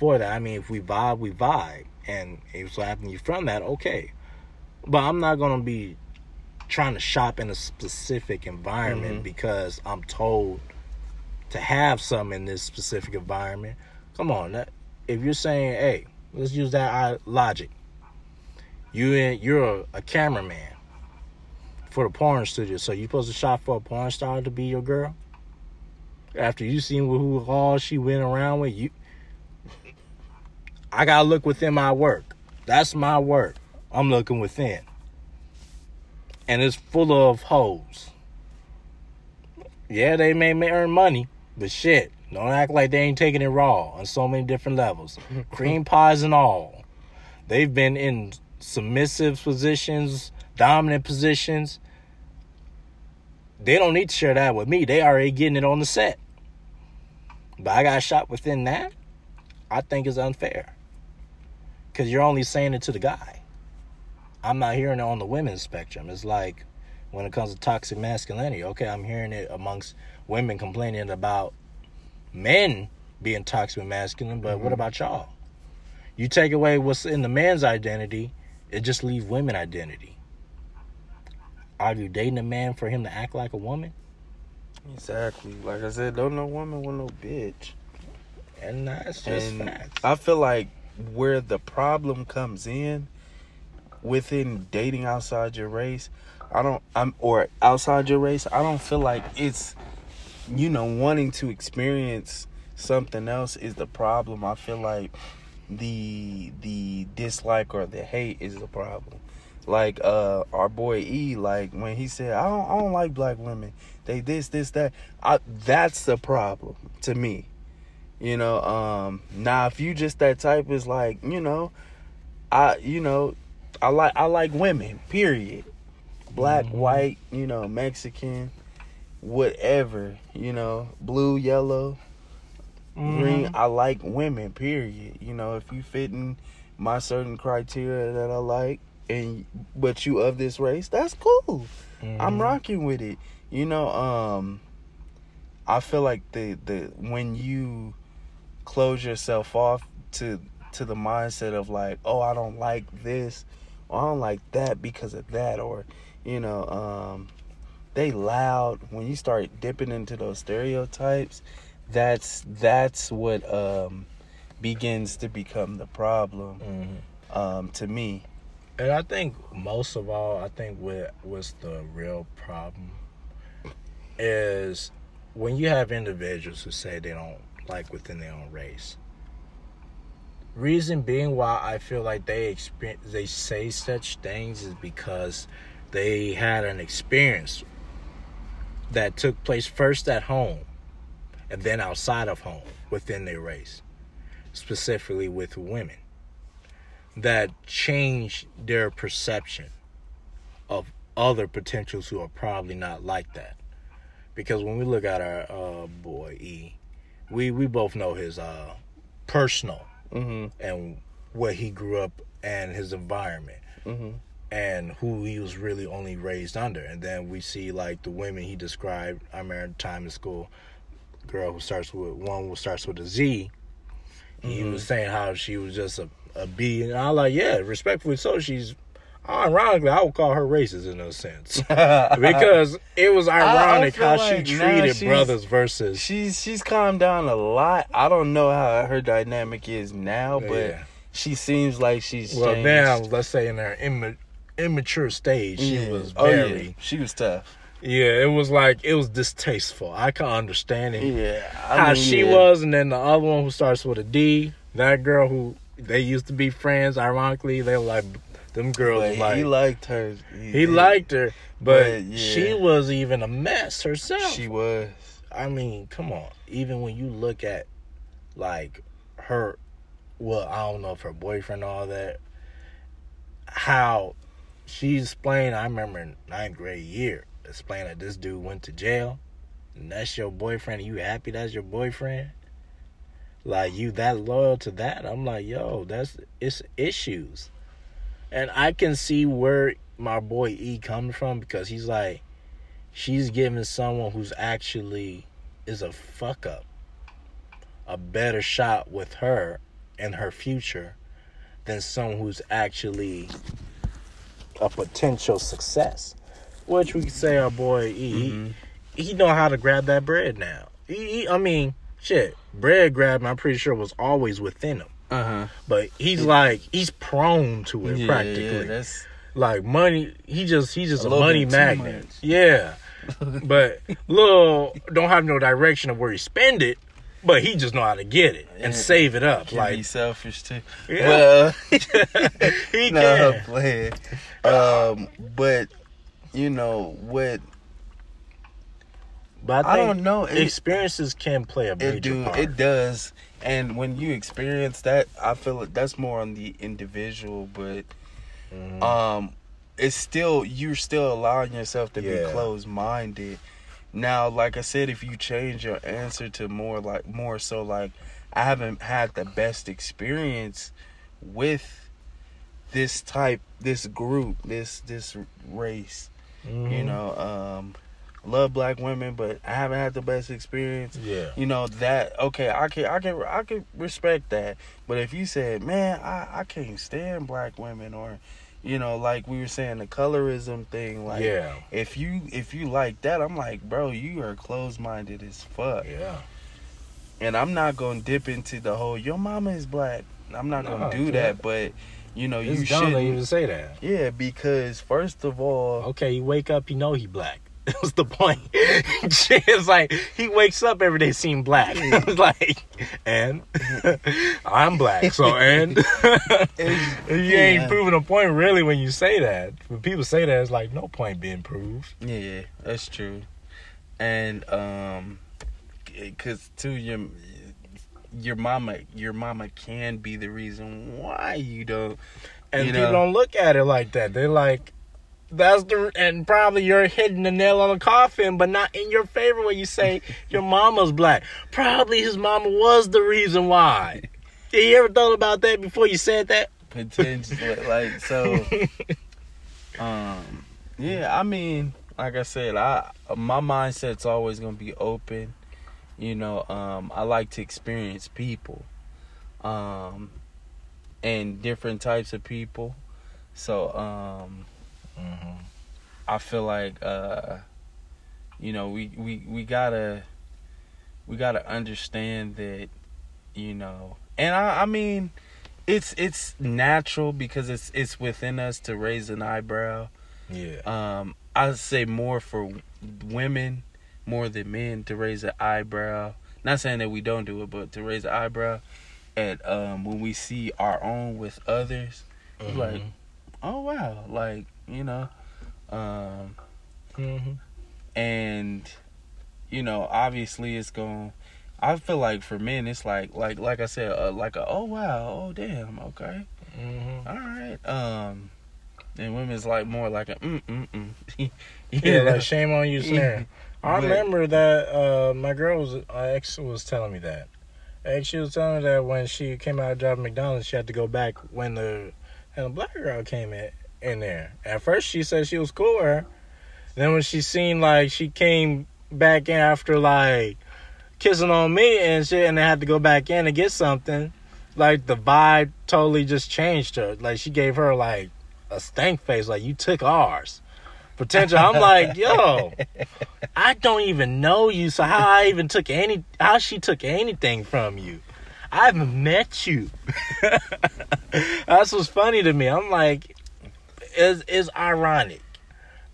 for that. I mean, if we vibe, we vibe, and if so happen you from that, okay. But I'm not gonna be trying to shop in a specific environment Mhm. because I'm told to have some in this specific environment. Come on, that, if you're saying, hey, let's use that logic. You in, you're a, a cameraman for the porn studio, so you supposed to shop for a porn star to be your girl. After you seen who all she went around with, you, I gotta look within my work. That's my work. I'm looking within, and it's full of holes. Yeah, they may, may earn money, but shit, don't act like they ain't taking it raw on so many different levels. Cream pies and all. They've been in submissive positions, dominant positions. They don't need to share that with me. They already getting it on the set. But I got shot within that. I think is unfair. Cause you're only saying it to the guy. I'm not hearing it on the women's spectrum. It's like when it comes to toxic masculinity, okay, I'm hearing it amongst women complaining about men being toxic masculine, but what Mhm. about y'all? You take away what's in the man's identity, it just leaves women identity. Are you dating a man for him to act like a woman? Exactly. Like I said, don't no woman with no bitch. And that's just And facts. I feel like where the problem comes in within dating outside your race, I don't I'm or outside your race, I don't feel like it's you know wanting to experience something else is the problem. I feel like the the dislike or the hate is the problem. Like uh our boy E like when he said I don't I don't like black women. They this this that. I that's the problem to me. You know, um now if you just that type is like, you know, I you know, I like I like women, period. Black, Mhm. white, you know, Mexican, whatever, you know, blue, yellow, green. Mhm. I like women, period. You know, if you fit in my certain criteria that I like and but you of this race, that's cool. I'm Mhm. rocking with it. You know, um I feel like the the when you close yourself off to to the mindset of like, oh, I don't like this, or I don't like that because of that, or you know, um they loud when you start dipping into those stereotypes, that's that's what um begins to become the problem Mhm. um to me. And I think most of all, I think what was the real problem is when you have individuals who say they don't like within their own race. Reason being why I feel like they experience they say such things is because they had an experience that took place first at home and then outside of home within their race, specifically with women that change their perception of other potentials who are probably not like that. Because when we look at our uh, boy E, we we both know his uh, personal Mhm. and where he grew up and his environment Mhm. and who he was really only raised under. And then we see like the women he described. I remember time in school, girl who starts with one who starts with a Z. He Mhm. was saying how she was just a, a B, and I like, yeah, respectfully so. She's ironically, I would call her racist in a sense because it was ironic how like she treated brothers versus. She's she's calmed down a lot. I don't know how her dynamic is now, but Yeah. she seems like she's well, changed. now let's say in her imma- immature stage, she Yeah. was Oh, yeah. very. She was tough. Yeah, it was like it was distasteful. I can understand it. Yeah, I how mean, she was, and then the other one who starts with a D. That girl who they used to be friends. Ironically, they were like them girls. But like he liked her. he did. liked her, but But, yeah. she was even a mess herself. She was. I mean, come on. Even when you look at like her, well, I don't know if her boyfriend, all that, how she's explained. I remember in ninth grade year explaining that this dude went to jail, and that's your boyfriend. Are you happy that's your boyfriend? Like you that loyal to that? I'm like, yo, that's it's issues, and I can see where my boy E comes from because he's like, she's giving someone who's actually is a fuck up a better shot with her and her future than someone who's actually a potential success. Which we could say our boy E, Mm-hmm. he, he know how to grab that bread now. He, he- I mean, shit, bread grabbing I'm pretty sure was always within him. Uh huh. But he's like he's prone to it Yeah, practically. yeah, like money he just he's just A a, money magnet. Yeah. but little don't have no direction of where he spend it, but he just know how to get it and Yeah. save it up. like be selfish too. Yeah. Well, he no, can. Playing. Um, but you know what? But I, I don't know. It- experiences can play a major It do. part. It does. And when you experience that, I feel like that's more on the individual, but Mhm. um it's still you're still allowing yourself to Yeah. be closed minded. Now, like I said, if you change your answer to more like more so like I haven't had the best experience with this type this group, this this race. You Mhm. know, um love black women, but I haven't had the best experience Yeah. you know that okay i can i can i can respect that but if you said man i i can't stand black women or you know like we were saying the colorism thing like yeah. if you if you like that i'm like bro you are closed-minded as fuck Yeah. and i'm not gonna dip into the whole your mama is black i'm not gonna do that but you know you It's to shouldn't even say that. yeah because first of all Okay, you wake up, you know he black. That's the point. it's like he wakes up every day seeing black. Like, and I'm black, so and you ain't Yeah. proving a point really when you say that. When people say that, it's like no point being proved. Yeah, that's true. And um cuz too your your mama your mama can be the reason why you don't And You people know. don't look at it like that. They're like, that's the and probably you're hitting the nail on the coffin, but not in your favor when you say your mama's black. Probably his mama was the reason why. You ever thought about that before you said that? potentially like so um yeah, I mean, like I said, I my mindset's always going to be open. You know, um I like to experience people. Um and different types of people. So, um Mm-hmm. I feel like uh you know we we we gotta we gotta understand that you know and I I mean it's it's natural because it's it's within us to raise an eyebrow Yeah. um I say more for women more than men to raise an eyebrow not saying that we don't do it but to raise an eyebrow at um when we see our own with others Mm-hmm. like oh wow like you know um hmm and you know obviously it's going i feel like for men it's like like like i said uh, like a oh wow oh damn okay hmm all right um and women's like more like a mm mm mm Yeah, know? like shame on you, Snare. I remember that uh, my girl was uh, ex was telling me that. Ex, she was telling me that when she came out of job at McDonald's, she had to go back when the and a black girl came in in there. At first, she said she was cool with her. Then when she seen like she came back in after like kissing on me and shit, and they had to go back in to get something. Like the vibe totally just changed her. Like she gave her like a stank face. Like you took ours. Potential. I'm like, yo, I don't even know you, so how I even took any, how she took anything from you? I haven't met you. That's what's funny to me. I'm like, it's, it's ironic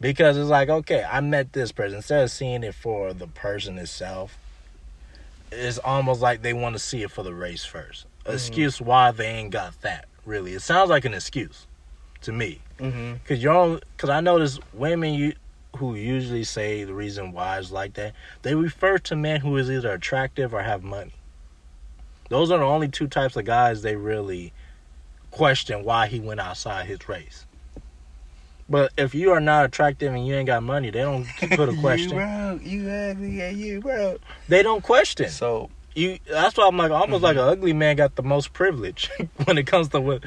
because it's like, okay, I met this person. Instead of seeing it for the person itself, it's almost like they want to see it for the race first. Excuse why they ain't got that. Really, it sounds like an excuse to me. mm-hmm. Cause you're, cause I notice women you who usually say the reason why is like that. They refer to men who is either attractive or have money. Those are the only two types of guys they really question why he went outside his race. But if you are not attractive and you ain't got money, they don't put a question. you question. bro you ugly yeah you bro they don't question. so You that's why I'm like almost mm-hmm. like an ugly man got the most privilege when it comes to what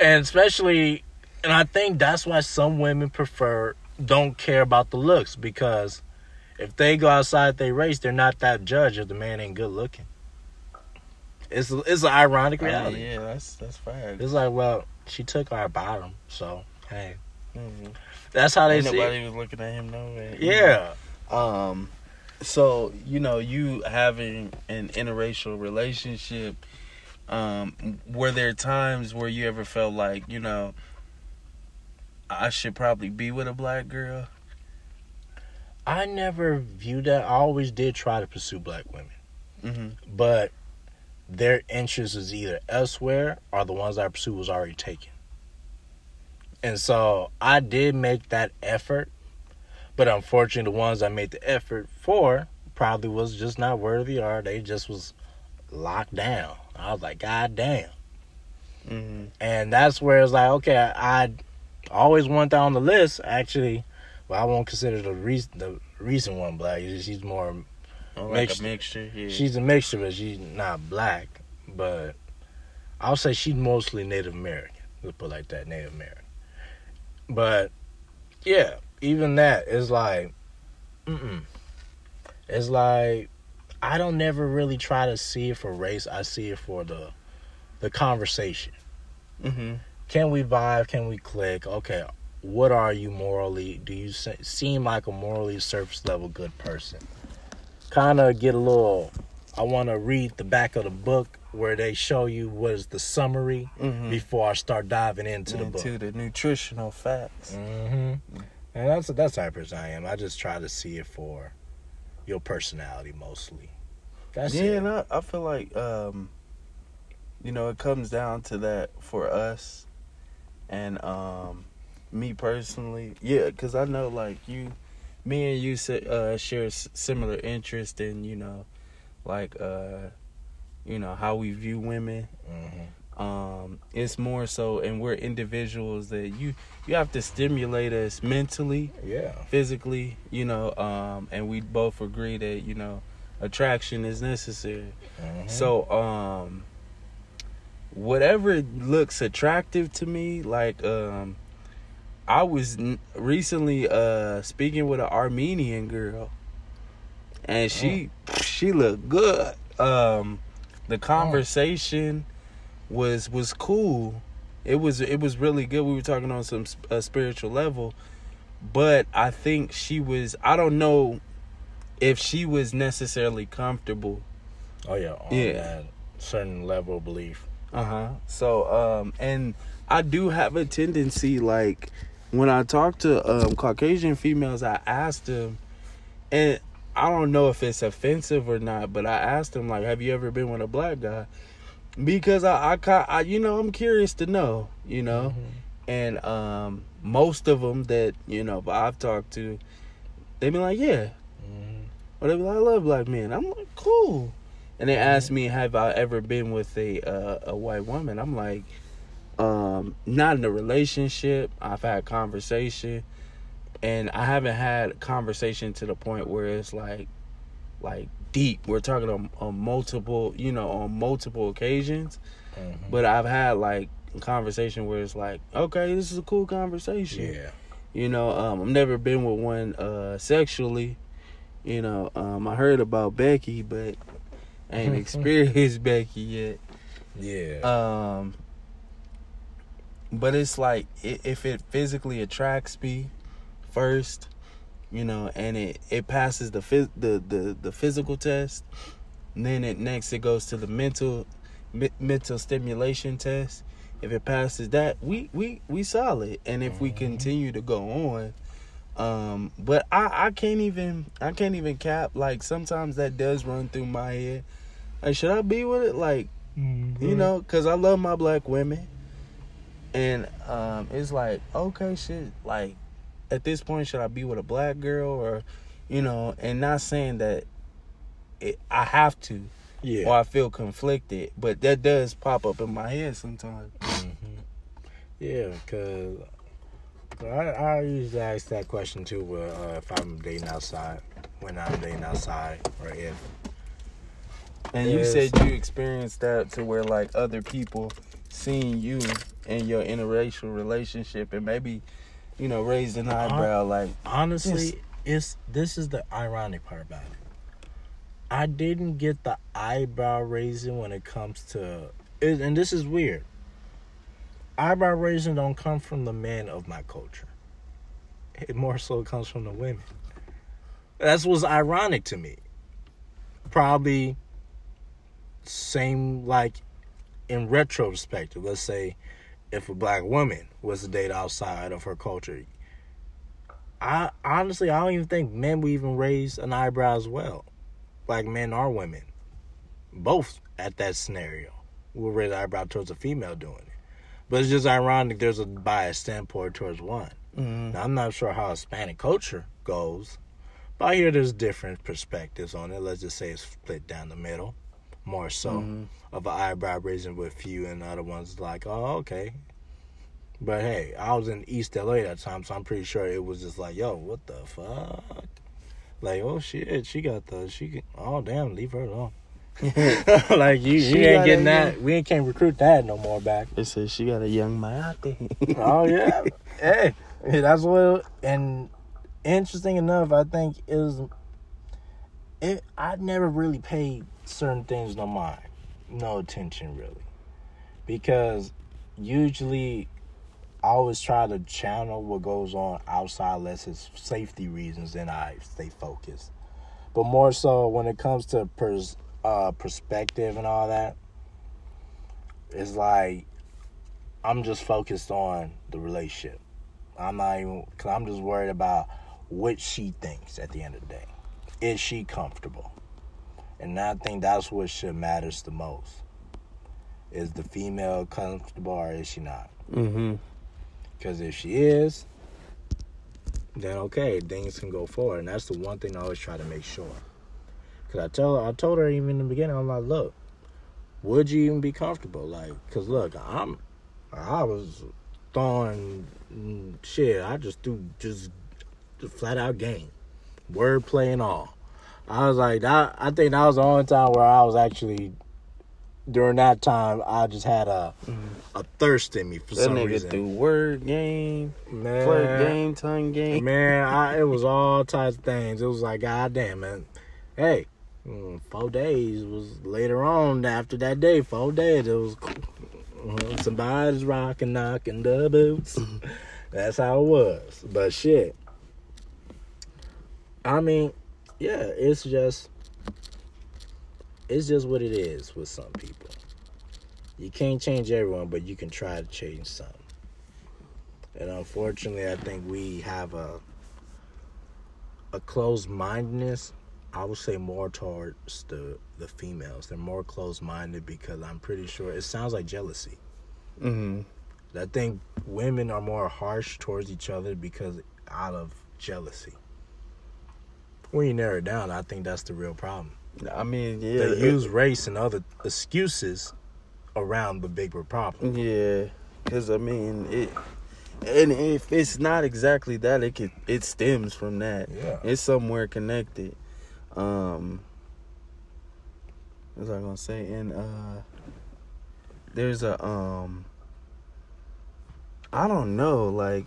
and especially and I think that's why some women prefer don't care about the looks because if they go outside their race, they're not that judge if the man ain't good looking. It's it's an ironic Oh, reality. yeah, that's that's fact. It's like, well, she took our bottom, so hey, Mhm. that's how they Ain't see. It. nobody was looking at him no way. Yeah, Um, so you know, you having an interracial relationship, um, were there times where you ever felt like, you know, I should probably be with a black girl? I never viewed that. I always did try to pursue black women, Mm-hmm. but their interest is either elsewhere or the ones I pursued was already taken. And so I did make that effort, but unfortunately, the ones I made the effort for probably was just not worthy, or they just was locked down. I was like, God damn. Mm-hmm. And that's where it's like, okay, I, I always want that on the list. Actually, well, I won't consider the recent the recent one black. She's more, like Mixed. a mixture. Yeah. she's a mixture, but she's not black. But I'll say she's mostly Native American. Let's put it like that, Native American. But yeah, even that is like, mm It's like I don't never really try to see it for race. I see it for the the conversation. mm-hmm. can we vibe? Can we click? Okay, what are you morally? Do you se- seem like a morally surface level good person? Kind of get a little. I want to read the back of the book where they show you what is the summary Mm-hmm. before I start diving into the book. Into the nutritional facts. hmm And that's that's of person I am. I just try to see it for your personality mostly. That's yeah, it. and I, I feel like um, you know it comes down to that for us, and um, me personally, yeah, because I know like you, me and you uh, share similar interest in you know, like uh, you know how we view women. hmm Um, it's more so, and we're individuals that you you have to stimulate us mentally Yeah. physically, you know, um, and we both agree that you know attraction is necessary. Mhm. So, um, whatever looks attractive to me, like um, I was n- recently uh speaking with an Armenian girl, and she she looked good. Um, the conversation was was cool. It was it was really good. We were talking on some uh, spiritual level, but I think she was. I don't know if she was necessarily comfortable oh yeah. On Yeah. that certain level of belief. Uh huh. So, um, and I do have a tendency, like, when I talk to um Caucasian females, I ask them, and I don't know if it's offensive or not, but I asked them, like, have you ever been with a black guy? Because I, I, I you know, I'm curious to know, you know, and um, most of them that you know I've talked to, they be like, yeah, Mhm. or they be like, I love black men. I'm like, cool. And they asked me, have I ever been with a uh, a white woman? I'm like, um, not in a relationship. I've had conversation, and I haven't had conversation to the point where it's like, like deep. We're talking on, on multiple, you know, on multiple occasions. Mhm. But I've had like conversation where it's like, okay, this is a cool conversation. Yeah. You know, um, I've never been with one uh, sexually. You know, um, I heard about Becky, but I ain't experienced Becky yet. Yeah. Um, but it's like if it physically attracts me first, you know, and it it passes the phys- the the the physical test, and then it next it goes to the mental me- mental stimulation test. If it passes that, we we we solid, and if we Mhm. continue to go on. Um, but I, I can't even I can't even cap like sometimes that does run through my head. Like should I be with it? Like you know, because I love my black women. And um, it's like, okay, shit, like, at this point, should I be with a black girl or, you know, and not saying that it, I have to Yeah. or I feel conflicted, but that does pop up in my head sometimes. hmm Yeah, because I, I usually ask that question too. Where, uh, if I'm dating outside, when I'm dating outside, or if And you said you experienced that to where, like, other people seeing you in your interracial relationship and maybe, you know, raised an eyebrow, like, honestly, it's this is the ironic part about it. I didn't get the eyebrow raising when it comes to, it, and this is weird. Eyebrow raising don't come from the men of my culture. It more so comes from the women. That's what's ironic to me. Probably same like in retrospective. Let's say if a black woman was to date outside of her culture, I honestly I don't even think men would even raise an eyebrow as well, like men or women, both at that scenario will raise an eyebrow towards a female doing it. But it's just ironic there's a biased standpoint towards one. Mm-hmm. Now, I'm not sure how Hispanic culture goes, but I hear there's different perspectives on it. Let's just say it's split down the middle, more so Mhm. of an eyebrow raising with few, and other ones like, oh, okay. But hey, I was in East LA that time, so I'm pretty sure it was just like, yo, what the fuck? Like, oh shit, she got the she. can- Oh damn, leave her alone. like you, She you ain't getting that. We ain't can't recruit that no more back. It says she got a young Mayate. oh yeah, hey, hey, that's what. And interesting enough, I think is it. I never really paid certain things no mind, no attention really, because usually I always try to channel what goes on outside, unless it's safety reasons, then I stay focused. But more so when it comes to pers- uh, perspective and all that, it's like I'm just focused on the relationship. I'm not even, cause I'm just worried about what she thinks at the end of the day. Is she comfortable? And I think that's what should matters the most. Is the female comfortable or is she not? mm-hmm. Because if she is, then okay, things can go forward. And that's the one thing I always try to make sure. Because I tell I told her even in the beginning, I'm like, look, would you even be comfortable? Like, because look, I'm, I was throwing mm, shit. I just threw just, just flat out game, wordplay and all. I was like, that, I think that was the only time where I was actually. During that time, I just had a a thirst in me for That some nigga reason. threw word game, Man, flirt game, tongue game. man, I, it was all types of things. It was like, God damn, man. Hey, mm, four days was later on after that day. Four days, it was uh, somebody's rocking, knocking the boots. That's how it was. But shit, I mean, yeah, it's just, it's just what it is with some people. You can't change everyone, but you can try to change some. And unfortunately, I think we have a a closed mindedness. I would say more towards the the females. They're more closed minded because I'm pretty sure it sounds like jealousy. Mm-hmm. I think women are more harsh towards each other because out of jealousy. When you narrow it down, I think that's the real problem. I mean, yeah. They use race and other excuses around the bigger problem. Yeah, because I mean it, and if it's not exactly that, it could it stems from that. Yeah. It's somewhere connected. Um, what was I gonna say? And uh, there's a um, I don't know. Like,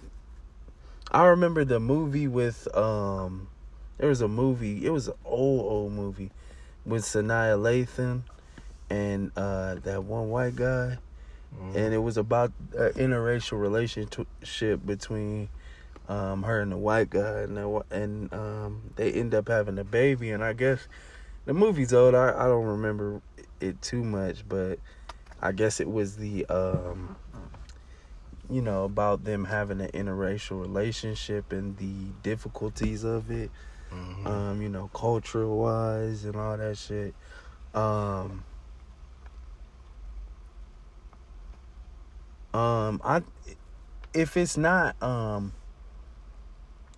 I remember the movie with um, there was a movie. It was an old old movie with Sanaa Lathan and uh that one white guy and it was about an interracial relationship between um, her and the white guy, and the, and um, they end up having a baby. And I guess the movie's old. I, I don't remember it too much, but I guess it was the um, you know about them having an interracial relationship and the difficulties of it. Mhm. Um, you know, cultural wise and all that shit. Um, um, I if it's not um,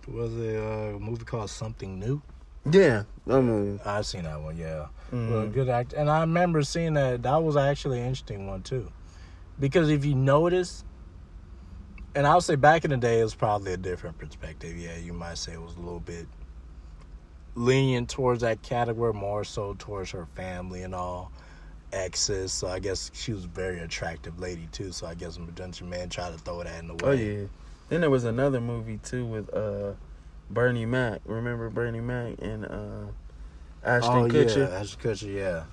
Was it a movie called Something New? yeah, I mean, I've seen that one, yeah. mm, Well, good act, and I remember seeing that. That was actually an interesting one too, because if you notice, and I'll say back in the day, it was probably a different perspective. Yeah, you might say it was a little bit lenient towards that category, more so towards her family and all exes. So I guess she was a very attractive lady too. So I guess Redemption Man tried to throw that in the way. oh yeah. Then there was another movie too with uh, Bernie Mac. Remember Bernie Mac and uh, Ashton oh, Kutcher? Yeah, Ashton Kutcher, yeah.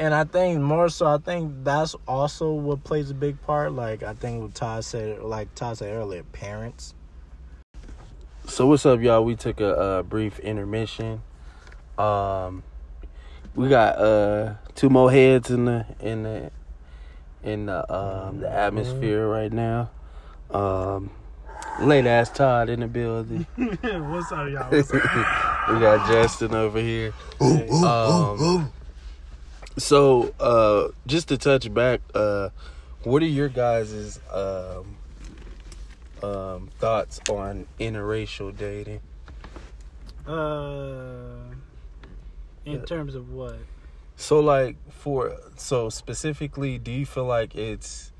And I think more so, I think that's also what plays a big part. Like I think what Todd said, like Todd said earlier, parents. So what's up, y'all? We took a, uh brief intermission. Um, we got uh two more heads in the in the in the um the atmosphere right now. Um, late ass Todd in the building. What's up, y'all? What's up? we got Justin over here. Um, so uh, just to touch back, uh, what are your guys' um, um, thoughts on interracial dating? Uh, in terms of what? So like for so specifically, do you feel like it's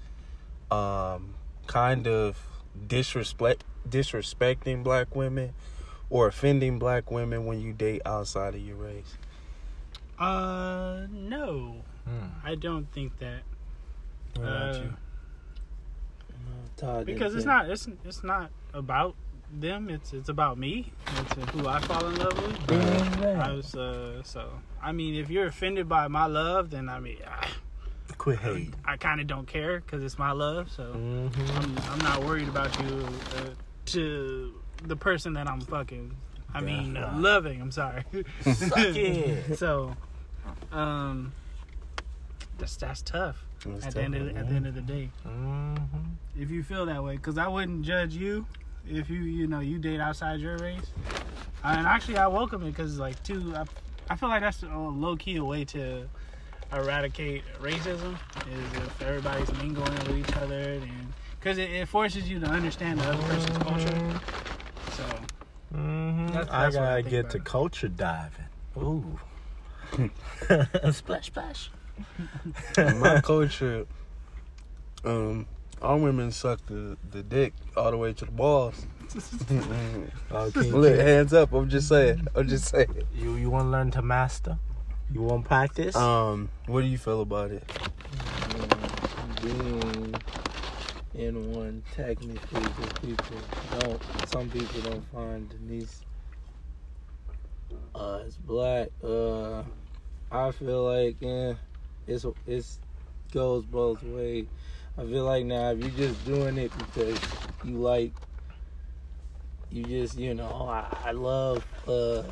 um kind of disrespect disrespecting black women or offending black women when you date outside of your race? Uh, no, Hmm. I don't think that. What about Uh, you? Todd because it's not it's it's not about them. It's it's about me. It's who I fall in love with. I was uh so I mean if you're offended by my love, then I mean I, Quit hate. I kind of don't care because it's my love. So Mm-hmm. I'm I'm not worried about you uh, to the person that I'm fucking. I mean uh, loving. I'm sorry. Suck it. so, um, that's that's tough. It's at the end of the, at the end of the day, Mm-hmm. if you feel that way, because I wouldn't judge you if you you know you date outside your race. And actually, I welcome it because like too, I, I feel like that's a low key a way to eradicate racism is if everybody's mingling with each other and because it, it forces you to understand the other person's culture. So Mm-hmm. That's- I that's I gotta think get about to it. culture diving. Ooh. splash, splash. In my culture, um, all women suck the, the dick all the way to the balls. Can you, Look, hands up. I'm just saying. I'm just saying. you you want to learn to master? You want to practice? Um, what do you feel about it? being in one technically because people don't some people don't find Denise uh as black. Uh I feel like yeah it's it's goes both ways. I feel like now if you're just doing it because you like you just you know I, I love uh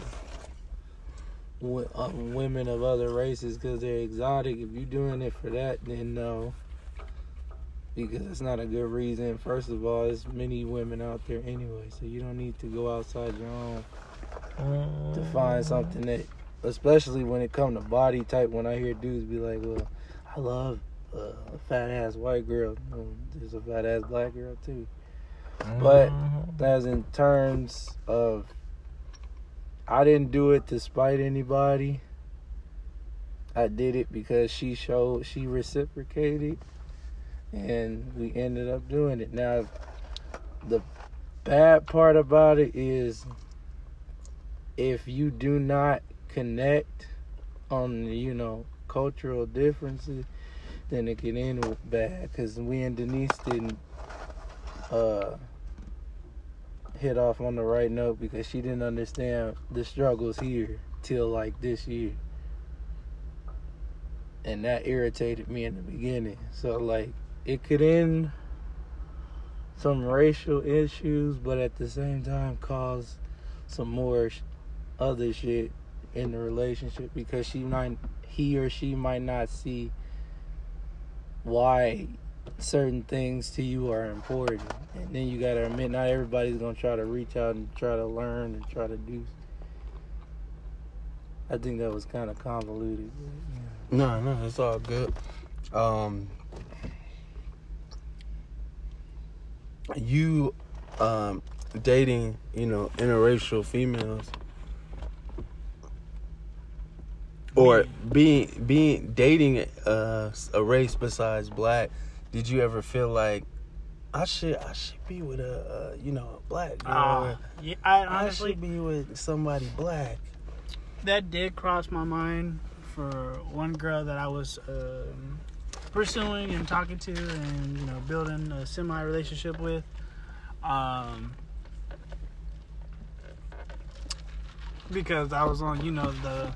wo- um, women of other races because they're exotic. If you're doing it for that, then no. Because it's not a good reason. First of all, there's many women out there anyway, so you don't need to go outside your own to find something that, especially when it come to body type. When I hear dudes be like, "Well, I love uh, a fat ass white girl," there's a fat ass black girl too. but- Mhm. As in terms of, I didn't do it to spite anybody. I did it because she showed she reciprocated, and we ended up doing it. Now, the bad part about it is if you do not connect on you know cultural differences, then it can end bad. Because we and Denise didn't uh, hit off on the right note because she didn't understand the struggles here till like this year. And that irritated me in the beginning. So like it could end some racial issues, but at the same time cause some more sh- other shit in the relationship because she might he or she might not see why certain things to you are important. And then you gotta admit not everybody's gonna try to reach out and try to learn and try to do I think that was kinda convoluted. No, no, it's all good. Um, you, um, dating, you know, interracial females, or being being dating uh, a race besides black. Did you ever feel like I should I should be with a uh, you know a black girl? Ah, yeah, I I honestly should be with somebody black. that did cross my mind for one girl that I was um, pursuing and talking to, and you know, building a semi relationship with. Um, because I was on, you know, the.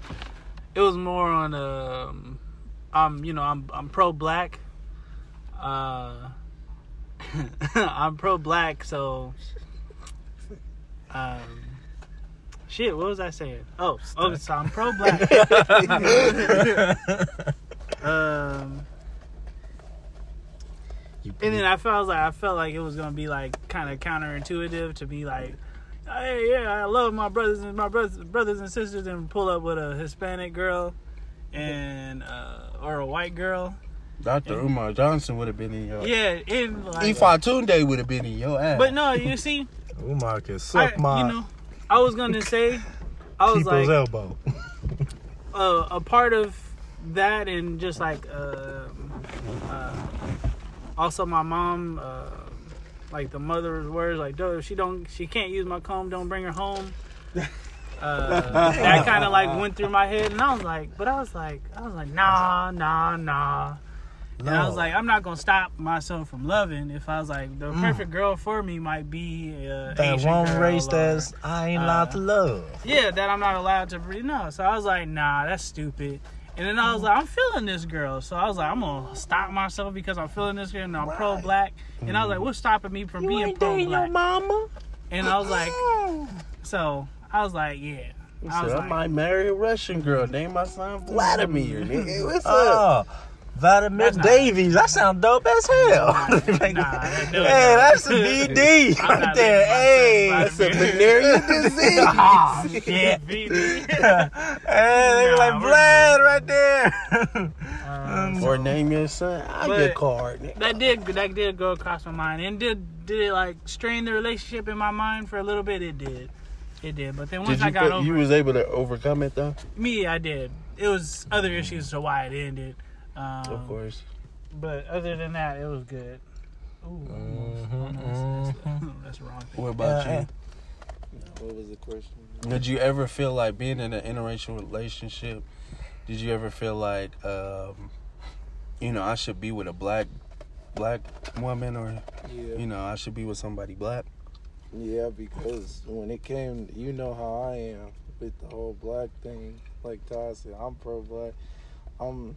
It was more on um, I'm, you know, I'm I'm pro black. Uh, I'm pro black, so. Um, shit, what was I saying? Oh, oh, so I'm pro black. um, and then I felt like I felt like it was gonna be like kind of counterintuitive to be like, hey, yeah, I love my brothers and my brothers, brothers and sisters, and pull up with a Hispanic girl, and uh, or a white girl. Dr. Umar Johnson would have been in your. Yeah, in like, Ifa Tunde would have been in your ass. but no, you see, Umar can I, suck my you know, I was gonna say, I was people's like, elbow. uh, a part of that and just like uh, uh, also my mom uh, like the mother's words like "Duh, she don't she can't use my comb don't bring her home uh, that kind of like went through my head and i was like but i was like i was like nah nah nah and I was like, I'm not gonna stop myself from loving. If I was like, the Mm. perfect girl for me might be uh, that Asian one race that's I ain't allowed uh, to love. yeah, that I'm not allowed to breathe. No, so I was like, nah, that's stupid. And then I was like, I'm feeling this girl, so I was like, I'm gonna stop myself because I'm feeling this girl and I'm pro black. And I was like, mm-hmm. what's stopping me from being pro black? mama. And I was like, oh. so I was like, yeah. I was I like, might marry a Russian girl. Name my son Vladimir. nigga. What's ah. up? Oh, Vladimir That's not- Davies. That sound dope as hell. Nah, hey, that's a BD I'm right not there. letting my Hey. That's a venereal disease. Oh, shit. hey, they like Nah, we're Vlad right there. Um, or name your son. I But- get card. nigga. that did that did go across my mind and did did it like strain the relationship in my mind for a little bit. It did, it did. But then once Did I you got feel, over you was able to overcome it though? Me, I did. It was other issues to why it ended. Um, Of course. But other than that, it was good. Ooh, almost, almost. That's, that's wrong. Thing. What about Yeah, you? What was the question? Did you ever feel like being in an interracial relationship? Did you ever feel like, um, you know, I should be with a black black woman, or Yeah. you know, I should be with somebody black? Yeah, because when it came, you know how I am with the whole black thing. Like Todd said, I'm pro black. I'm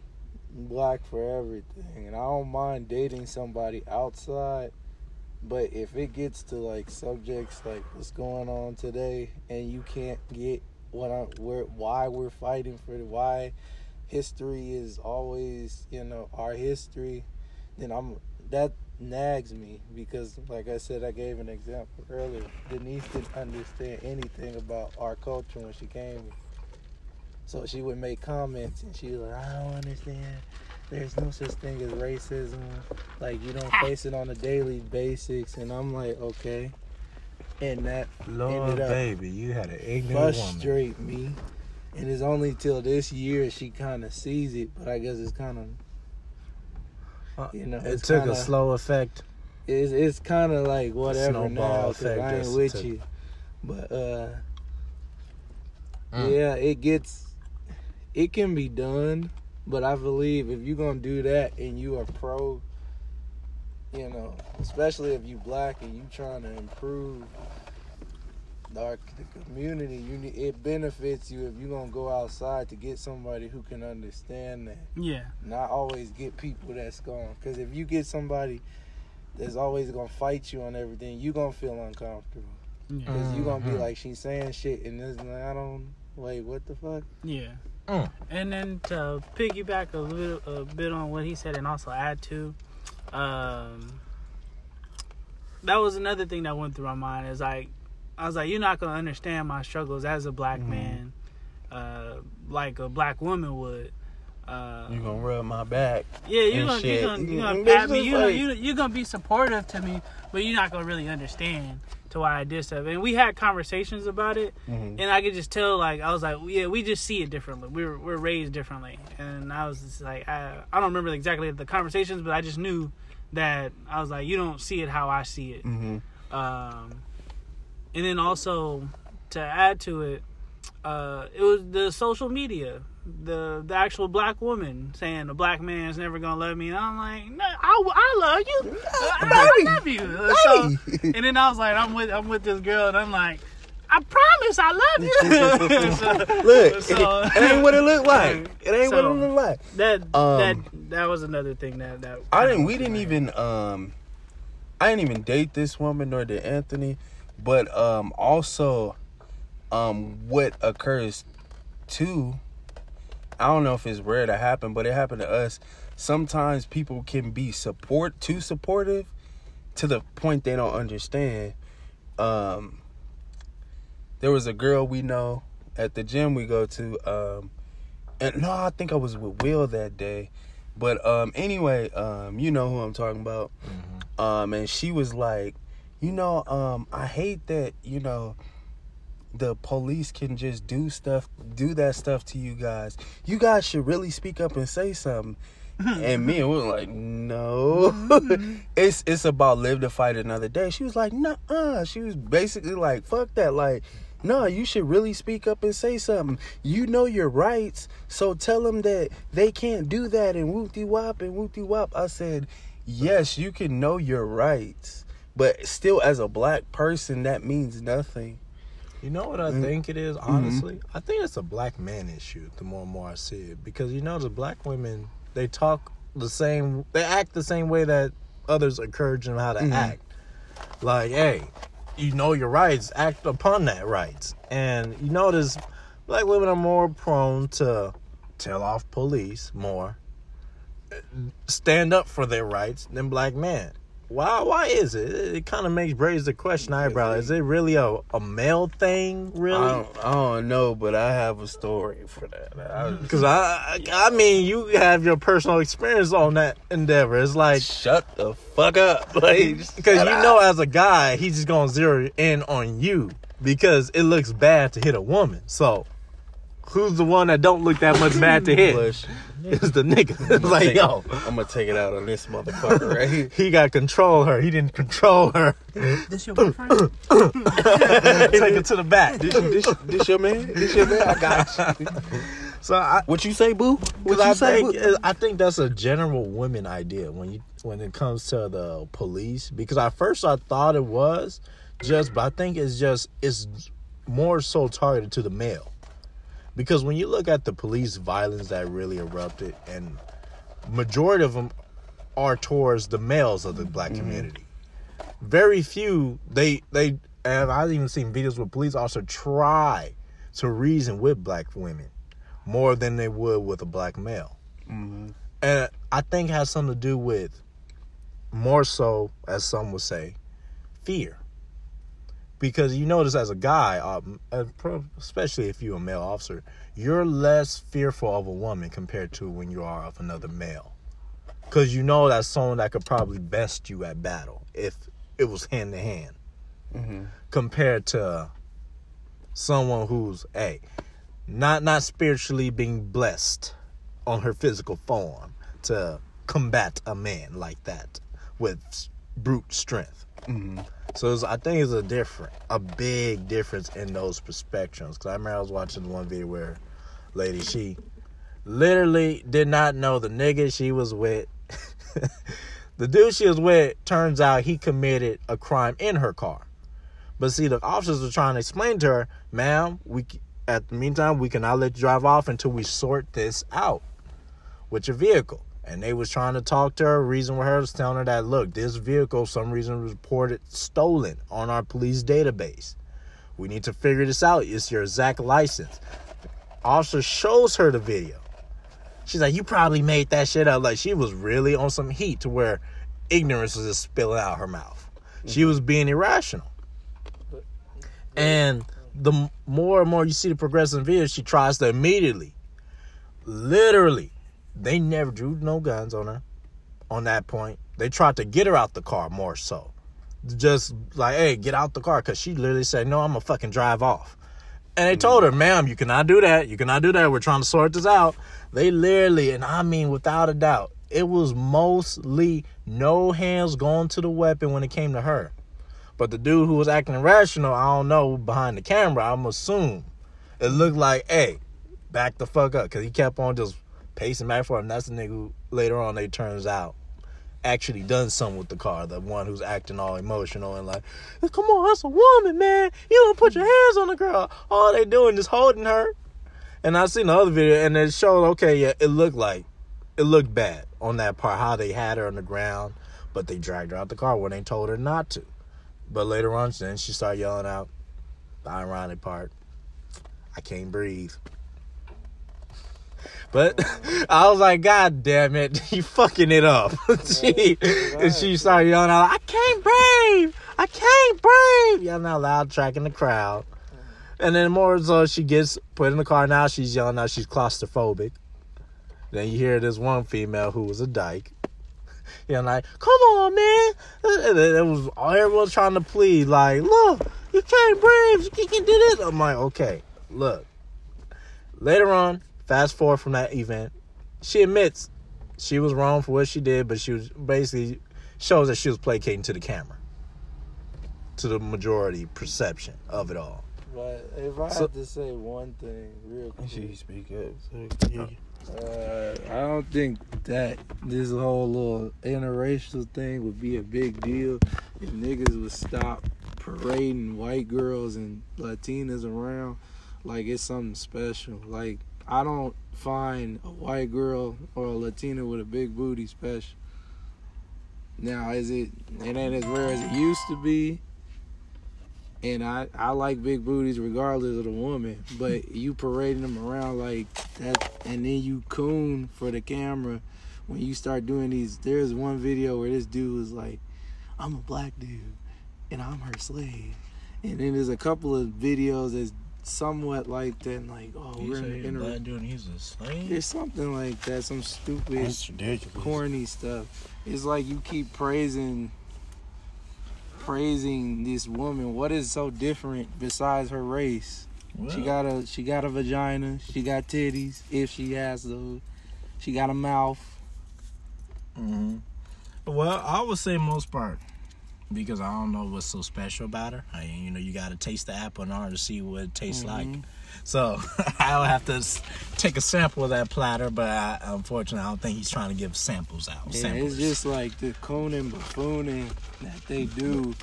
black for everything, and I don't mind dating somebody outside. But if it gets to like subjects like what's going on today, and you can't get what I where why we're fighting for the why history is always you know our history, then I'm that nags me because like I said I gave an example earlier. Denise didn't understand anything about our culture when she came. So she would make comments and she was like, I don't understand. There's no such thing as racism. Like you don't face it on a daily basis and I'm like, okay. And that Lord, Ended up baby, you had an ignorant woman. frustrate me. And it's only till this year she kind of sees it, but I guess it's kind of, Uh, you know, It took kinda, a slow effect. It's it's kind of like whatever snowball now because effect I ain't just with took- you. But uh, Mm. yeah, it gets, it can be done. But I believe if you're gonna do that and you are pro, you know, especially if you black and you trying to improve the, the community, you need, it benefits you if you're gonna go outside to get somebody who can understand that Yeah, not always get people that's going because if you get somebody that's always gonna fight you on everything you gonna feel uncomfortable yeah, because you gonna be Mhm. like she's saying shit and this like, i don't wait what the fuck yeah. Mm. And then to piggyback a little a bit on what he said, and also add to, um, that was another thing that went through my mind. Is like, I was like, you're not gonna understand my struggles as a black man, uh, like a black woman would. Uh, You gonna rub my back? Yeah, you're and gonna, shit. you're gonna, you're gonna pat me. You like- you you're gonna be supportive to me, but you're not gonna really understand to why I did stuff. And we had conversations about it, Mhm. and I could just tell, like, I was like, yeah, we just see it differently. We're we're raised differently, and I was just like, I I don't remember exactly the conversations, but I just knew that I was like, you don't see it how I see it. Mhm. Um, and then also to add to it, uh, it was the social media, the the actual black woman saying the black man's never gonna love me, and I'm like, no, I, I love you, I, I love you. So, and then I was like, I'm with I'm with this girl, and I'm like, I promise I love you. Look, So- it, ain't what it look like. It ain't what it So- look like. that Um, that that was another thing that that I didn't. We didn't even. Um, I didn't even date this woman, nor did Anthony. But um, also, um, what occurs too. I don't know if it's rare to happen, but it happened to us. Sometimes people can be support too supportive to the point they don't understand. Um, there was a girl we know at the gym we go to. Um, and no, I think I was with Will that day. But um, anyway, um, you know who I'm talking about. Um, and she was like, you know, um, I hate that you know the police can just do stuff, do that stuff to you guys. You guys should really speak up and say something. and me and we were like, no, it's it's about live to fight another day. She was like, nah, uh. She was basically like, fuck that, like. No, you should really speak up and say something. You know your rights, so tell them that they can't do that and whoopty wop and whoopty wop. I said, yes, you can know your rights, but still, as a black person, that means nothing. You know what I Mm. think it is, honestly? I think it's a black man issue the more and more I see it. Because you know the black women they talk the same they act the same way that others encourage them how to Mhm. act. Like, hey, you know your rights, act upon that rights. And you notice black women are more prone to tell off police more, stand up for their rights than black men. Why? Why is it? It, it kind of makes raise the question eyebrow. Is it really a, a male thing? Really? I don't, I don't know, but I have a story for that. I- Because I, I mean, you have your personal experience on that endeavor. It's like shut the fuck up, like because you up. know, as a guy, he's just gonna zero in on you because it looks bad to hit a woman. So, who's the one that don't look that much bad to hit? Bush. It's the nigga. It's like yo, I'm gonna take it out on this motherfucker right here. he got control her. He didn't control her. This your boyfriend? Take it to the back. This, this, this your man? This your man? I got you. So I, What you say, boo? What you I say? think boo? I think that's a general women idea when you when it comes to the police. Because at first I thought it was just, but I think it's just it's more so targeted to the male. Because when you look at the police violence that really erupted, and majority of them are towards the males of the black community. Very few they they and I've even seen videos where police officers try to reason with black women more than they would with a black male. Mhm. And I think it has something to do with more so, as some would say, fear. Because you notice as a guy, um, especially if you're a male officer, you're less fearful of a woman compared to when you are of another male. Because you know that's someone that could probably best you at battle if it was hand to hand Mhm. compared to someone who's hey not not spiritually being blessed on her physical form to combat a man like that with brute strength Mhm. So i think it's a different a big difference in those perspectives. Because i remember i was watching one video where lady she literally did not know the nigga she was with. The dude she was with turns out he committed a crime in her car. But see, the officers were trying to explain to her, ma'am, we at the meantime we cannot let you drive off until we sort this out with your vehicle. And they was trying to talk to her, reason with her, was telling her that look, this vehicle, some reason, reported stolen on our police database. We need to figure this out. It's your exact license. Officer shows her the video. She's like, you probably made that shit up. Like she was really on some heat to where ignorance was just spilling out her mouth. She was being irrational. And the more and more you see the progressive videos, she tries to immediately, literally, they never drew no guns on her on that point. They tried to get her out the car more so. Just like, hey, get out the car. Because she literally said, no, I'm to fucking drive off. And they told her, ma'am, you cannot do that. You cannot do that. We're trying to sort this out. They literally, and I mean without a doubt, it was mostly no hands going to the weapon when it came to her. But the dude who was acting irrational, I don't know, behind the camera, I'm assume it looked like, hey, back the fuck up. Because he kept on just pacing back for him. That's the nigga who later on, they turns out, actually done something with the car. The one who's acting all emotional and like, come on, that's a woman, man. You don't put your hands on the girl. All they doing is holding her. And I seen the other video and it showed, okay, yeah, it looked like, it looked bad on that part, how they had her on the ground, but they dragged her out the car when they told her not to. But later on, then she started yelling out, the ironic part, I can't breathe. But I was like, God damn it, you fucking it up. she, and she started yelling out, I can't breathe, I can't breathe, yelling out loud, tracking the crowd. And then more so, she gets put in the car. Now she's yelling out she's claustrophobic. Then you hear this one female who was a dyke. Yeah, like, come on, man. And It was all everyone trying to plead, like, look, you can't breathe, you can't do this. I'm like, okay, look. Later on, fast forward from that event, she admits she was wrong for what she did, but she was basically shows that she was placating to the camera, to the majority perception of it all. But if I So- had to say one thing real quick, She speak up. uh, I don't think that this whole little interracial thing would be a big deal if niggas would stop parading white girls and Latinas around like it's something special. Like I don't find a white girl or a Latina with a big booty special. Now is it it ain't as rare as it used to be. And I, I like big booties regardless of the woman, but you parading them around like that, and then you coon for the camera when you start doing these. There's one video where this dude was like, "I'm a black dude, and I'm her slave," and then there's a couple of videos that's somewhat like that, like, "Oh, we're in the inter- dude, he's a slave. It's something like that, some stupid ridiculous. corny stuff. It's like you keep praising praising this woman. What is so different besides her race? She got a she got a vagina, she got titties, if she has those. She got a mouth. hmm Well, I would say most part because I don't know what's so special about her. I, you know, you got to taste the apple in order to see what it tastes like. Mhm. So I'll have to take a sample of that platter, but I, unfortunately, I don't think he's trying to give samples out. Yeah, samples. it's just like the cooning buffooning that they do.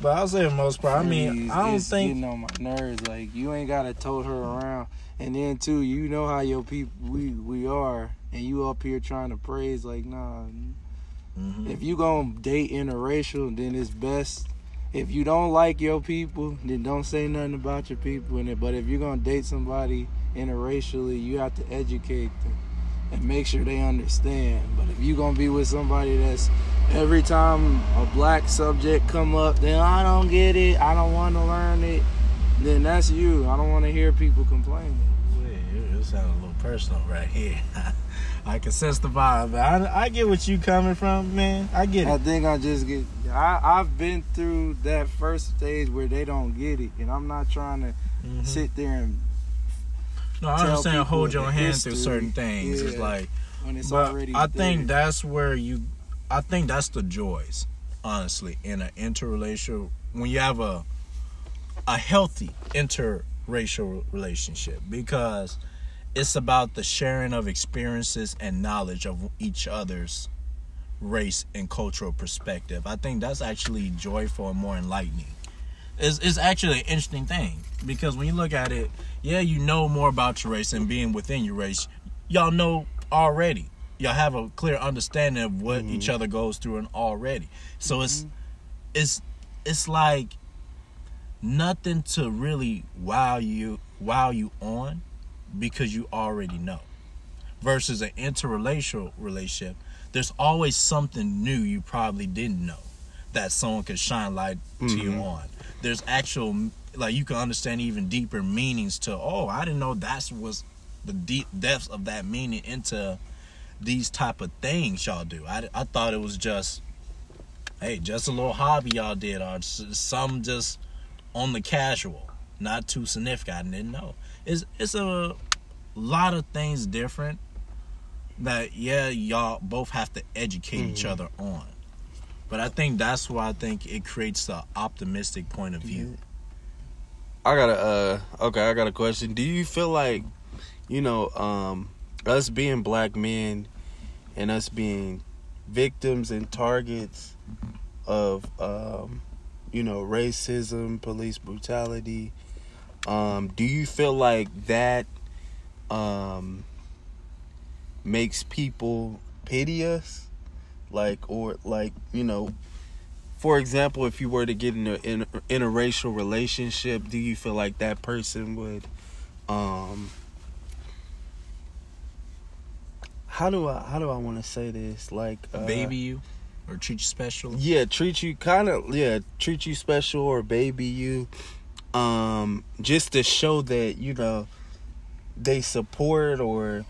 but I'll say the most part. I mean, I don't it's think. getting on my nerves. Like you ain't gotta tote her around, and then too, you know how your people we we are, and you up here trying to praise like nah. Mhm. If you gonna date interracial, then it's best. If you don't like your people, then don't say nothing about your people in it. But if you're gonna date somebody interracially, you have to educate them and make sure they understand. But if you gonna be with somebody that's every time a black subject come up, then I don't get it, I don't want to learn it, then that's you. I don't want to hear people complaining. Yeah, it sounds a little personal right here. I can sense the vibe. I, I get what you coming from, man. I get it. I think I just get. I I've been through that first stage where they don't get it, and I'm not trying to Mhm. sit there and No, I understand. Hold your hand through certain things. It's like, when it's but already. I think that's where you. I think that's the joys, honestly, in an interracial when you have a a healthy interracial relationship because it's about the sharing of experiences and knowledge of each other's race and cultural perspective. I think that's actually joyful and more enlightening. It's, it's actually an interesting thing because when you look at it, yeah, you know more about your race and being within your race, y'all know already. Y'all have a clear understanding of what each mm-hmm. other goes through and already. So it's mm-hmm. it's it's like nothing to really wow you wow you on because you already know. Versus an interrelational relationship, there's always something new you probably didn't know that someone could shine light to you mm-hmm. on. There's actual like you can understand even deeper meanings to oh I didn't know that's was the deep depths of that meaning into these type of things y'all do. I, I thought it was just hey just a little hobby y'all did or some just on the casual, not too significant. I didn't know. It's it's a lot of things different that yeah y'all both have to educate each other on. But I think that's why I think it creates the optimistic point of view. I got a uh okay, I got a question. Do you feel like, you know, um us being black men and us being victims and targets of um, you know racism, police brutality. Um, do you feel like that um, makes people pity us, like or like you know? For example, if you were to get in a in, in relationship, do you feel like that person would um how do I how do I want to say this? Like uh, baby you or treat you special. yeah, treat you kind of yeah, treat you special or baby you, um, just to show that you know they support or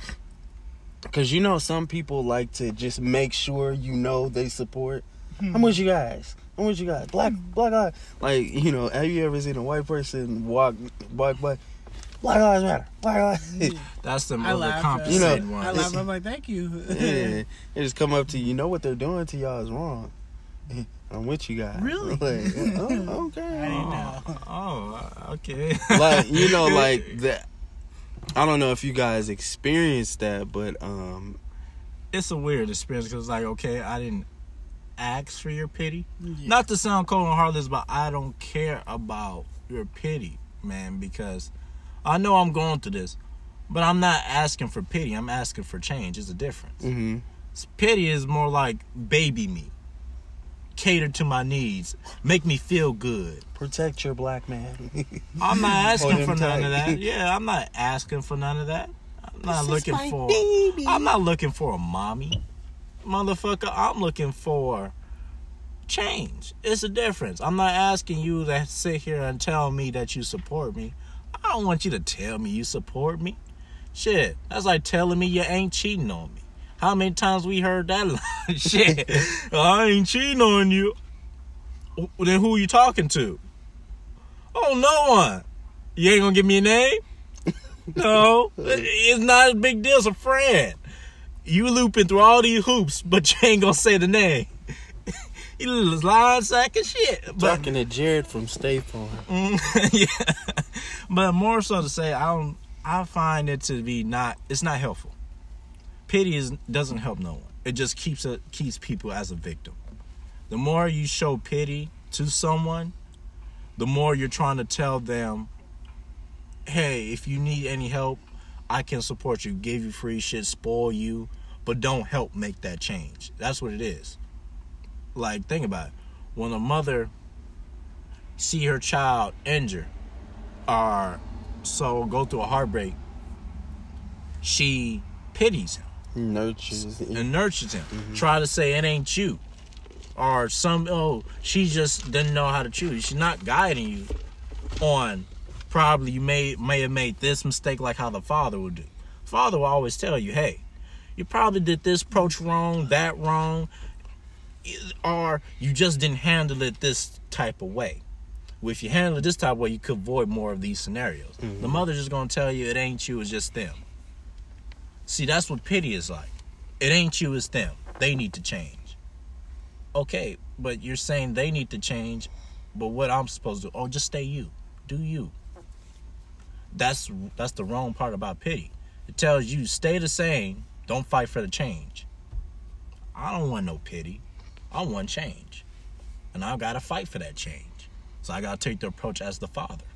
because you know some people like to just make sure you know they support. How much you guys? How much you guys? Black black eye. Like you know, have you ever seen a white person walk walk by? Black lives matter. Black lives. That's the I laugh. uh, You know, overcompensated I laugh. I'm like, thank you. yeah, they just come up to you. You know what they're doing to y'all is wrong. I'm with you guys. Really? Like, oh, okay. I didn't know. Oh, oh, okay. like you know like that i don't know if you guys experienced that but um it's a weird experience because like okay i didn't ask for your pity Yeah. not to sound cold and heartless but i don't care about your pity man because i know i'm going through this but i'm not asking for pity i'm asking for change it's a difference hmm pity is more like baby me cater to my needs make me feel good protect your black man i'm not asking for him none of that yeah i'm not asking for none of that i'm not This is looking my for baby. I'm not looking for a mommy. Motherfucker, I'm looking for change. It's a difference. I'm not asking you to sit here and tell me that you support me. I don't want you to tell me you support me. Shit, that's like telling me you ain't cheating on me. How many times we heard that line? Shit, oh, I ain't cheating on you. Then who you talking to? Oh, no one. You ain't gonna give me a name? No, it's not a big deal. It's a friend. You looping through all these hoops, but you ain't gonna say the name. you little lying sack of shit. But talking to jared from state farm yeah, but more so to say, I don't. I find it to be not. It's not helpful. Pity is doesn't help no one. It just keeps it keeps people as a victim. The more you show pity to someone, the more you're trying to tell them, "Hey, if you need any help, I can support you. Give you free shit, spoil you, but don't help make that change." That's what it is. Like, think about it. When a mother see her child injured or so go through a heartbreak, she pities him nurtures and nurtures him. Mm-hmm. Try to say it ain't you. Or some oh, she just didn't know how to choose. She's not guiding you on probably you may may have made this mistake like how the father would do. Father will always tell you, hey, you probably did this approach wrong, that wrong, or you just didn't handle it this type of way. Well, if you handle it this type of way, you could avoid more of these scenarios. The mm-hmm. mother's just gonna tell you it ain't you, it's just them. See, that's what pity is like. It ain't you, it's them. They need to change. Okay, but you're saying they need to change, but what I'm supposed to do? Oh, just stay you. Do you. That's that's the wrong part about pity. It tells you stay the same, don't fight for the change. I don't want no pity. I want change. And I gotta fight for that change. So I gotta take the approach as the father.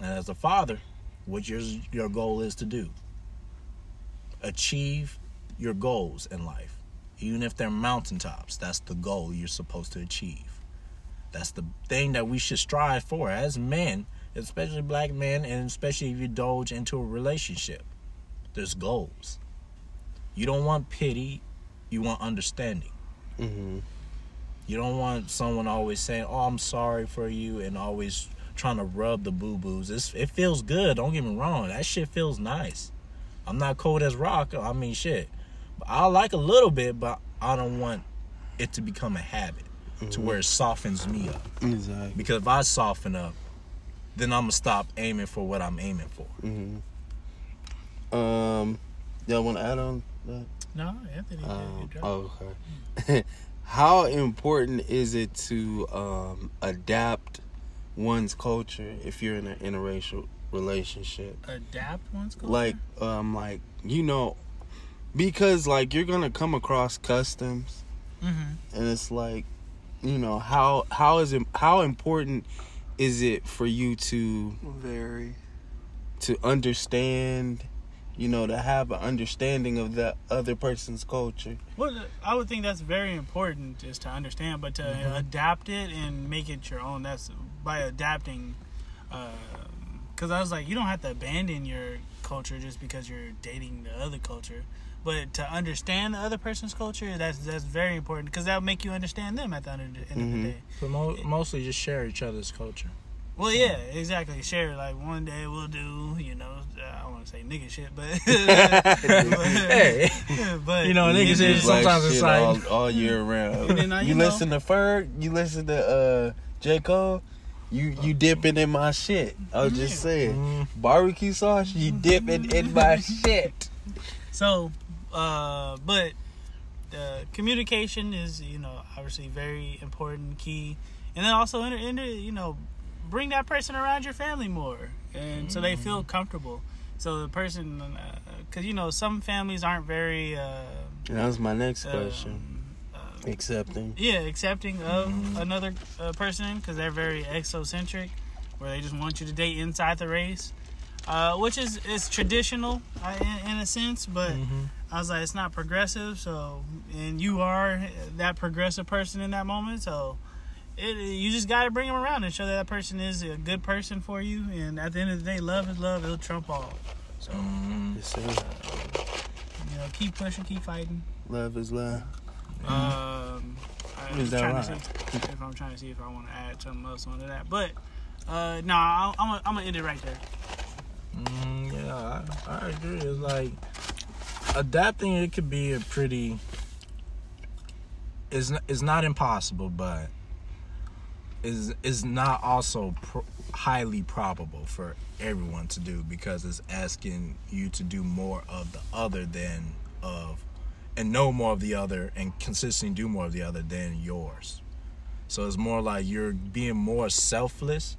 And as the father, what your your goal is to do. Achieve your goals in life. Even if they're mountaintops, that's the goal you're supposed to achieve. That's the thing that we should strive for as men, especially black men, and especially if you indulge into a relationship. There's goals. You don't want pity, you want understanding. hmm You don't want someone always saying, "Oh, I'm sorry for you," and always trying to rub the boo boos. It feels good. Don't get me wrong. That shit feels nice. I'm not cold as rock. I mean, shit. But I like a little bit, but I don't want it to become a habit to where it softens me up. exactly Because if I soften up, then I'm gonna stop aiming for what I'm aiming for. hmm um y'all want to add on that No, Anthony. Um, oh, okay. How important is it to um, adapt one's culture if you're in an interracial relationship? Adapt one's culture. Like, um, like you know, because like you're gonna come across customs, Mm-hmm. and it's like, you know how how is it how important is it for you to Very. to understand, you know, to have an understanding of the other person's culture. Well, I would think that's very important is to understand, but to Mm-hmm. adapt it and make it your own. That's by adapting. Because I was like, you don't have to abandon your culture just because you're dating the other culture, but to understand the other person's culture, that's that's very important because that will make you understand them at the end of the, end of Mhm. the day. But mo- mostly just share each other's culture. Well, yeah, exactly. Share like one day we'll do, you know, uh, I don't want to say nigga shit, but Hey. but You know, nigga shit sometimes it's like- all, all year round. And then, you you know- listen to Ferg, you listen to uh J. Cole, you you dipping in my shit. I was just saying. Mm, Barbecue sauce, you dipping in my shit. So, uh, but the communication is, you know, obviously very important, key, and then also enter, enter you know, bring that person around your family more, and so they feel comfortable. So the person, because you know, some families aren't very, uh, That was my next um, question. Accepting. yeah, accepting of another uh, person because they're very exocentric, where they just want you to date inside the race, uh, which is is traditional uh, in, in a sense. But mhm. I was like, it's not progressive. So, and you are that progressive person in that moment. So, it you just got to bring them around and show that that person is a good person for you. And at the end of the day, love is love. It'll trump all. So, Mhm. Yes, sir. you know, keep pushing, keep fighting. Love is love. Um, I'm Is that trying right? to see if I'm trying to see if I want to add something else onto that, but uh, no, I'm gonna I'm end it right there. Mm, yeah, I, I agree. It's like adapting. It could be a pretty. It's n- it's not impossible, but is is not also pro- highly probable for everyone to do because it's asking you to do more of the other than of and know more of the other and consistently do more of the other than yours. So it's more like you're being more selfless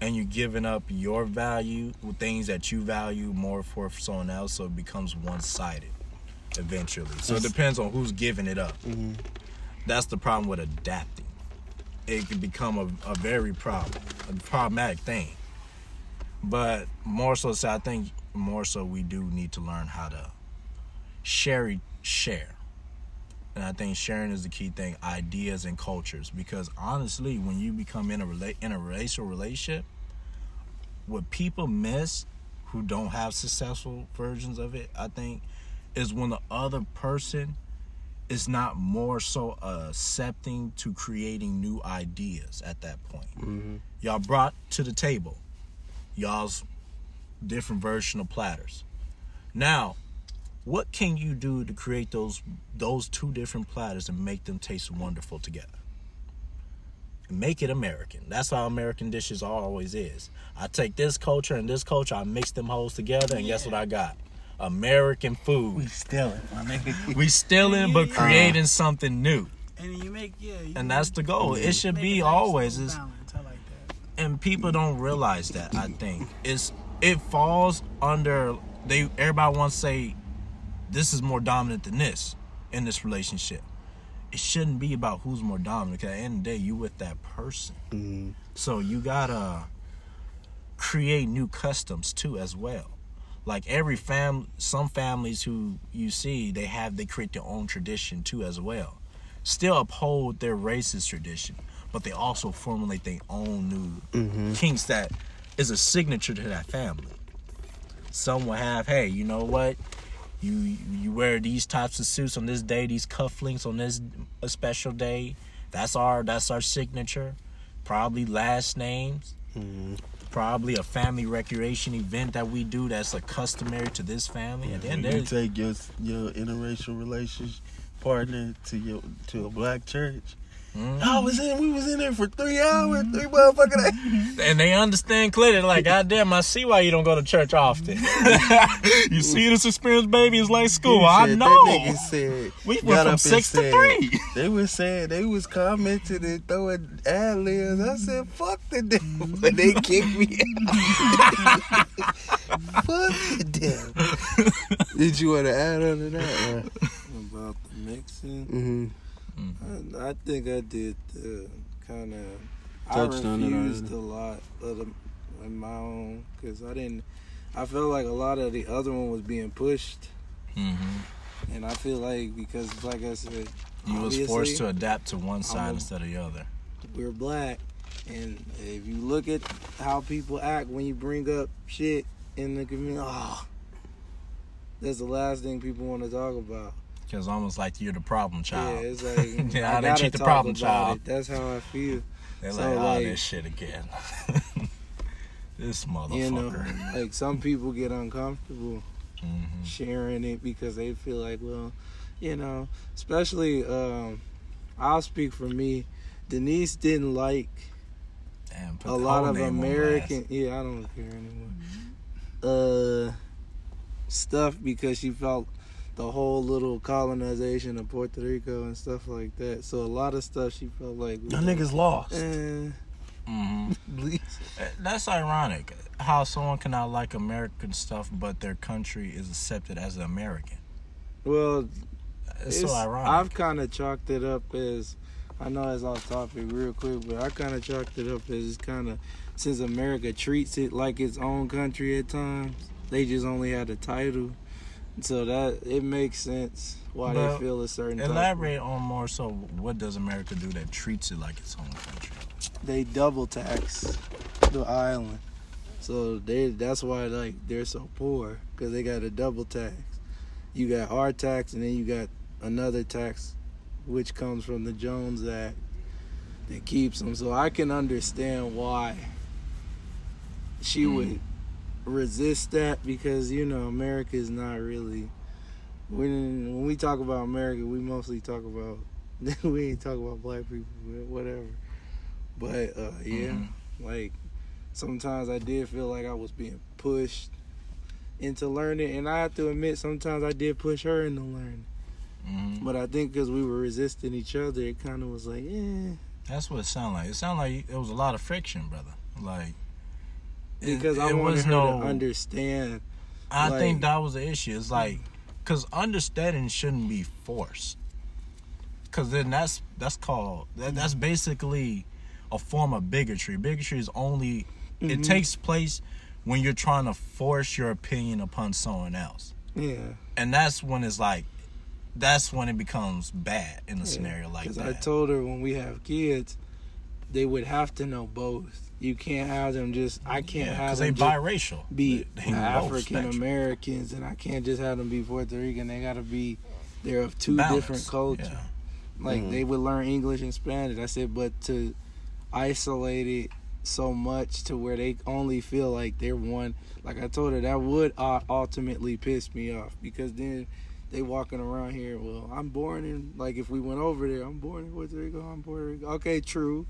and you're giving up your value with things that you value more for someone else, so it becomes one sided eventually. So it depends on who's giving it up. Mhm. That's the problem with adapting. It can become a, a very problem, a problematic thing. But more so, so I think more so we do need to learn how to share share. And I think sharing is the key thing, ideas and cultures. Because honestly, when you become in a rela- in a racial relationship, what people miss who don't have successful versions of it, I think, is when the other person is not more so accepting to creating new ideas at that point. hmm Y'all brought to the table y'all's different version of platters. Now, what can you do to create those those two different platters and make them taste wonderful together? Make it American. That's how American dishes always is. I take this culture and this culture, I mix them holes together, and guess what I got? American food. We stealing, my nigga. We stealing but creating something new. And you make yeah, you And that's the goal. It should be always is like and people don't realize that i think it's it falls under they everybody wants to say this is more dominant than this in this relationship. It shouldn't be about who's more dominant 'cause at the end of the day you with that person. Mhm. so you gotta create new customs too as well. Like every fam some families who you see they have they create their own tradition too as well. Still uphold their racist tradition but they also formulate their own new Mhm. kinks that is a signature to that family. Some will have hey you know what you you wear these types of suits on this day these cufflinks on this a special day that's our that's our signature probably last names Mhm. probably a family recreation event that we do that's a customary to this family and then you take your your interracial relationship partner to your to a black church. Mhm. I was in. We was in there for three hours. Three motherfucking. days. and they understand clearly like god damn i see why you don't go to church often you see this experience baby is like school He i know That nigga said. we went from up and six to said- three They was saying they was commenting and throwing ad libs. I said, "Fuck the devil," but they kicked me out. Fuck the devil. Did you want to add on to that? About the mixing. mm-hmm. I, I think I did uh, kind of. I Touched on it refused a lot of them in my own because I didn't. I felt like a lot of the other one was being pushed, Mm-hmm. and I feel like because, like I said, You was forced to adapt to one side I'm a- instead of the other. we're black, and if you look at how people act when you bring up shit in the community, oh, that's the last thing people want to talk about. Cause almost like you're the problem child. Yeah, it's like Yeah, I how they treat the problem child. It. That's how I feel. They're So, like, oh, like- this shit again. this motherfucker. You know, like some people get uncomfortable Mhm. sharing it because they feel like, well, you know, especially um, I'll speak for me. Denise didn't like Damn, a lot of American. Yeah, I don't care anymore. Uh, stuff because she felt the whole little colonization of Puerto Rico and stuff like that. So a lot of stuff she felt like. Y'all niggas lost. Eh, Mhm. Uh, That's ironic. How someone cannot like American stuff, but their country is accepted as an American. well, It's, It's- so ironic. I've kind of chalked it up as I know it's off topic real quick, but I kind of chalked it up as it's kind of since America treats it like its own country at times, they just only had a title, so that it makes sense why But they feel a certain. Elaborate on more so what does America do that treats it like its own country? They double tax the island, so they that's why like they're so poor because they got a double tax. You got our tax, and then you got another tax, which comes from the Jones Act that keeps them. So I can understand why she Mm. would resist that because you know America is not really. When when we talk about America, we mostly talk about we ain't talk about black people, whatever. But uh, yeah, Mhm. like sometimes I did feel like I was being pushed into learning, and I have to admit sometimes I did push her into learning. Mhm. But I think because we were resisting each other, it kind of was like, eh. That's what it sounded like. It sounded like it was a lot of friction, brother. Like it- Because I it wanted was her no- to understand. I like- think that was the issue. It's like because understanding shouldn't be forced. Because then that's that's called that, that's basically a form of bigotry. Bigotry is only it Mhm. takes place when you're trying to force your opinion upon someone else, Yeah. and that's when it's like that's when it becomes bad in a scenario like Because that. I told her when we have kids, they would have to know both. You can't have them just. I can't Yeah, have they them just biracial. be They- they African. Americans, and I can't just have them be Puerto Rican. They got to be. They're of two Balance, different cultures. yeah. Like Mhm. they would learn English and Spanish. I said, but to isolate it so much to where they only feel like they're one. Like I told her, that would uh, ultimately piss me off because then they walking around here. Well, I'm born in like if we went over there, I'm born in Puerto Rico. I'm Puerto Rico. Okay, true.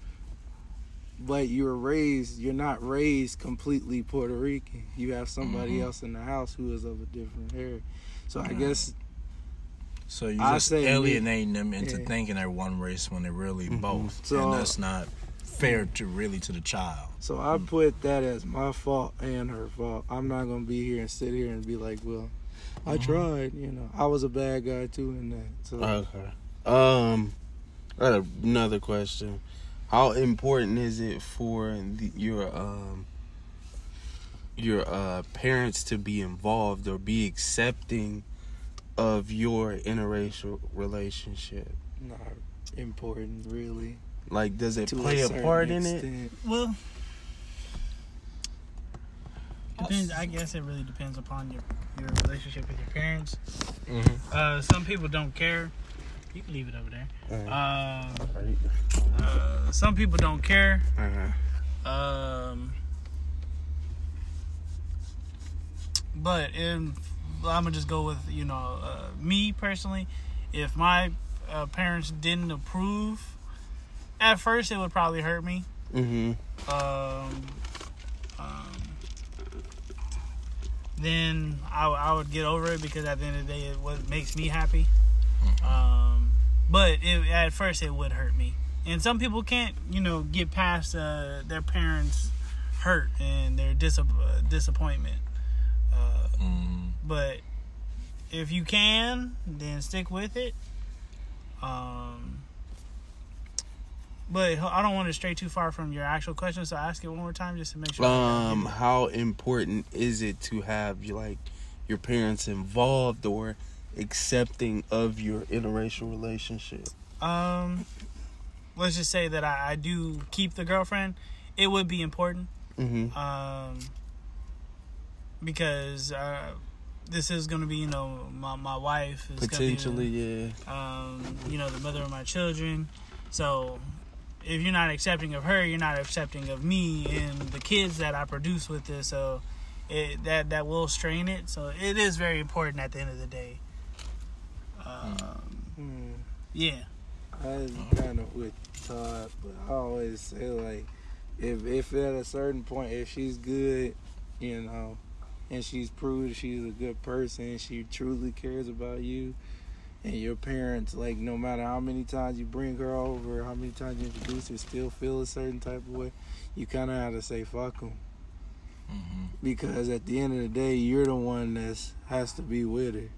But you were raised. You're not raised completely Puerto Rican. You have somebody Mhm. else in the house who is of a different hair. So I guess So you I just say me- alienating them into yeah. thinking they're one race when they're really Mhm. both, So- and that's not fair to really to the child. So I put that as my fault and her fault. I'm not gonna be here and sit here and be like, well, I Mhm. tried. You know, I was a bad guy too in that. So Okay. Um, I got another question. How important is it for the, your um your uh parents to be involved or be accepting of your interracial relationship? not important really. Like, does it to play a, certain part in it? Well, depends. I guess it really depends upon your your relationship with your parents. Mm-hmm. Uh, some people don't care. You can leave it over there. Um, uh, some people don't care. Uh-huh. Um, but if I'm gonna just go with you know uh, me personally, if my uh, parents didn't approve, at first it would probably hurt me. Mm-hmm. Um, um, then I, I would get over it because at the end of the day, it what makes me happy. Um, but it, at first, it would hurt me. And some people can't, you know, get past uh, their parents' hurt and their dis- uh, disappointment. Uh, Mm, but if you can, then stick with it. Um, but I don't want to stray too far from your actual question, so ask it one more time just to make sure. Um, how important is it to have like your parents involved or accepting of your interracial relationship? Um, let's just say that I, I do keep the girlfriend. It would be important. Mm-hmm. Um, because uh, this is going to be, you know, my my wife is Potentially, gonna be, yeah. um, you know, the mother of my children. So if you're not accepting of her, you're not accepting of me and the kids that I produce with this. So it, that that will strain it. So it is very important at the end of the day. Um, Hmm. yeah. I kind of with Todd, but I always say like, if if at a certain point, if she's good, you know, and she's proved she's a good person, she truly cares about you, and your parents, like, no matter how many times you bring her over, how many times you introduce her, still feel a certain type of way, you kind of have to say fuck them. Mm-hmm. because at the end of the day, you're the one that has to be with her,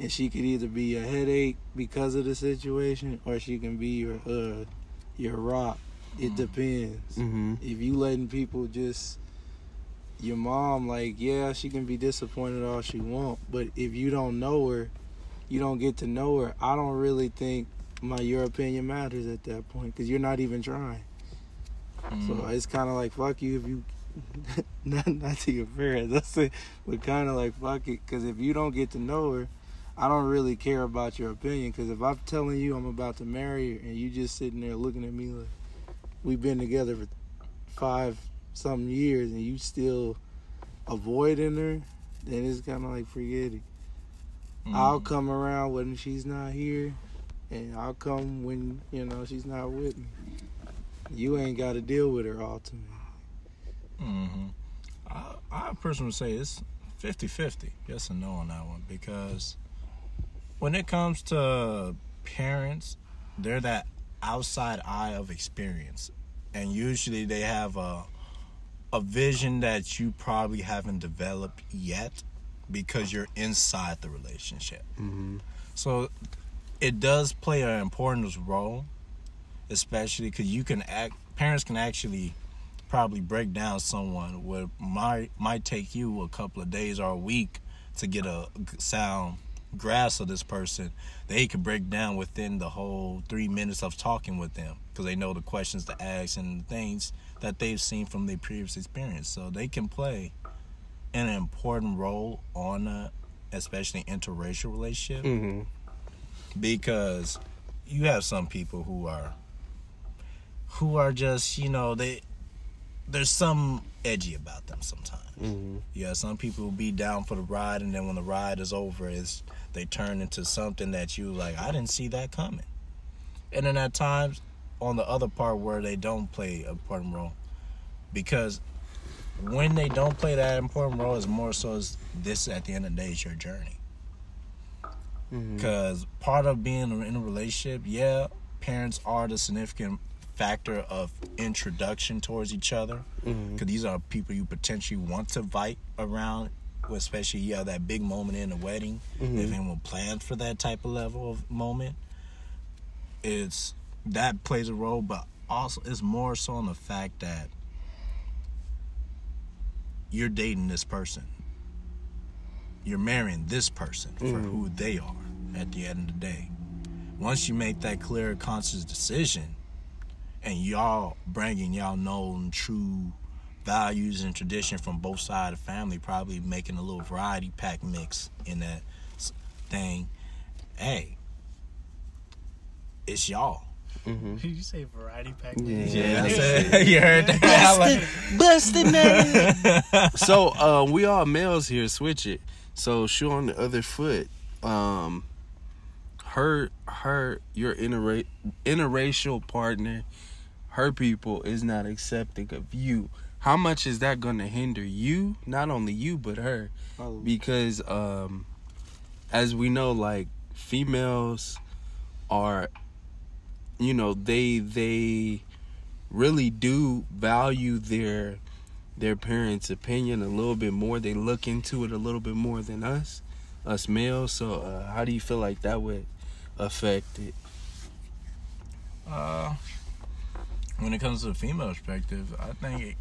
and she could either be a headache because of the situation, or she can be your uh your rock. It Mhm. depends. Mm-hmm. If you letting people just your mom, like yeah, she can be disappointed all she want, but if you don't know her, you don't get to know her. I don't really think my your opinion matters at that point because you're not even trying. So Mm. it's kind of like fuck you if you not not to your parents. That's it, but kind of like fuck it because if you don't get to know her, I don't really care about your opinion. Because if I'm telling you I'm about to marry her and you just sitting there looking at me like we've been together for five something years and you still avoiding her, then it's kind of like forget it. Mm. I'll come around when she's not here, and I'll come when you know she's not with me. You ain't got to deal with her ultimately. hmm I, I personally say it's 50 50, yes and no on that one, because when it comes to parents, they're that outside eye of experience. And usually they have a, a vision that you probably haven't developed yet because you're inside the relationship. Mm-hmm. So it does play an important role, especially because you can act. Parents can actually probably break down someone what might might take you a couple of days or a week to get a sound grasp of this person. They can break down within the whole three minutes of talking with them because they know the questions to ask and the things that they've seen from their previous experience. So they can play an important role on a especially interracial relationship Mm-hmm. because you have some people who are who are just you know they there's some edgy about them sometimes Mm-hmm. yeah some people will be down for the ride and then when the ride is over is they turn into something that you like i didn't see that coming and then at times on the other part where they don't play a important role because when they don't play that important role is more so as this at the end of the day is your journey Mm-hmm. because part of being in a relationship, yeah, parents are the significant factor of introduction towards each other. Mm-hmm. Because these are people you potentially want to invite around, especially yeah that big moment in the wedding. Mhm. If anyone plans for that type of level of moment, it's that plays a role, but also it's more so on the fact that you're dating this person. You're marrying this person for Mhm. who they are at the end of the day. Once you make that clear, conscious decision, and y'all bringing y'all known true values and tradition from both sides of the family, probably making a little variety pack mix in that thing. Hey, it's y'all. Mm-hmm. Did you say variety pack? Yeah. Yeah, I said, you heard that. Busted man. so uh, we all males here. Switch it. So shoe on the other foot. Um, her her your interra- interracial partner, her people is not accepting of you. How much is that going to hinder you? Not only you, but her, Oh, because um, as we know, like females are, you know, they they really do value their their parents' opinion a little bit more. They look into it a little bit more than us. us males. So uh, how do you feel like that would affect it? Uh, when it comes to the female perspective, I think it,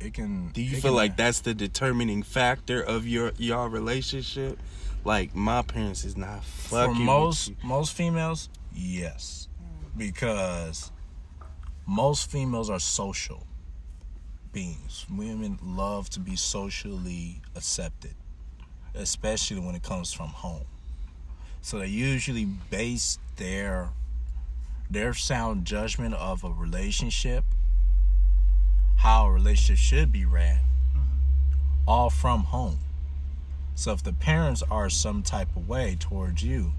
it can. Do you feel like that's the determining factor of your your relationship? Like my parents is not for fucking with most most females, yes, because most females are social beings. Women love to be socially accepted, especially when it comes from home. So they usually base their their sound judgment of a relationship, how a relationship should be ran, mm-hmm. all from home. So if the parents are some type of way towards you,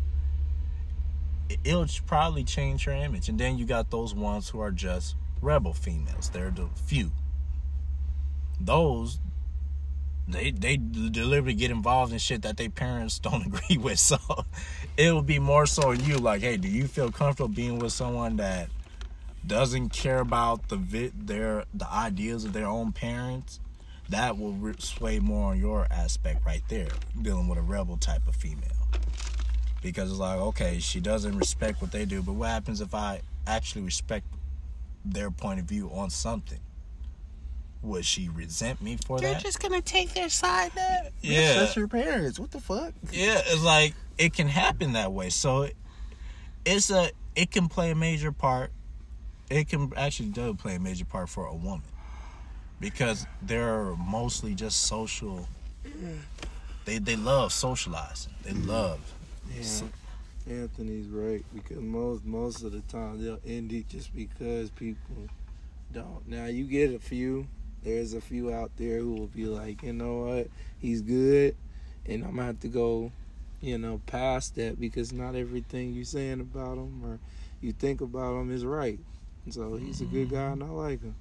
it- it'll probably change your image. And then you got those ones who are just rebel females. They're the few. Those they they deliberately get involved in shit that their parents don't agree with. So it will be more so you like, hey, do you feel comfortable being with someone that doesn't care about the vi- their the ideas of their own parents? That will sway more on your aspect right there, dealing with a rebel type of female. Because it's like, okay, she doesn't respect what they do, but what happens if I actually respect their point of view on something? Would she resent me for that? They're just gonna take their side now. Yeah. that's your parents. What the fuck? yeah it's like it can happen that way so it's a it can play a major part it can actually do play a major part for a woman because they're mostly just social they they love socializing they love Yeah. So- Anthony's right because most most of the time they'll end it just because people don't. Now you get a few. There's a few out there who will be like, you know what, he's good, and I'm gonna have to go, you know, past that because not everything you're saying about him or you think about him is right. So he's a good guy and I mm-hmm. like him,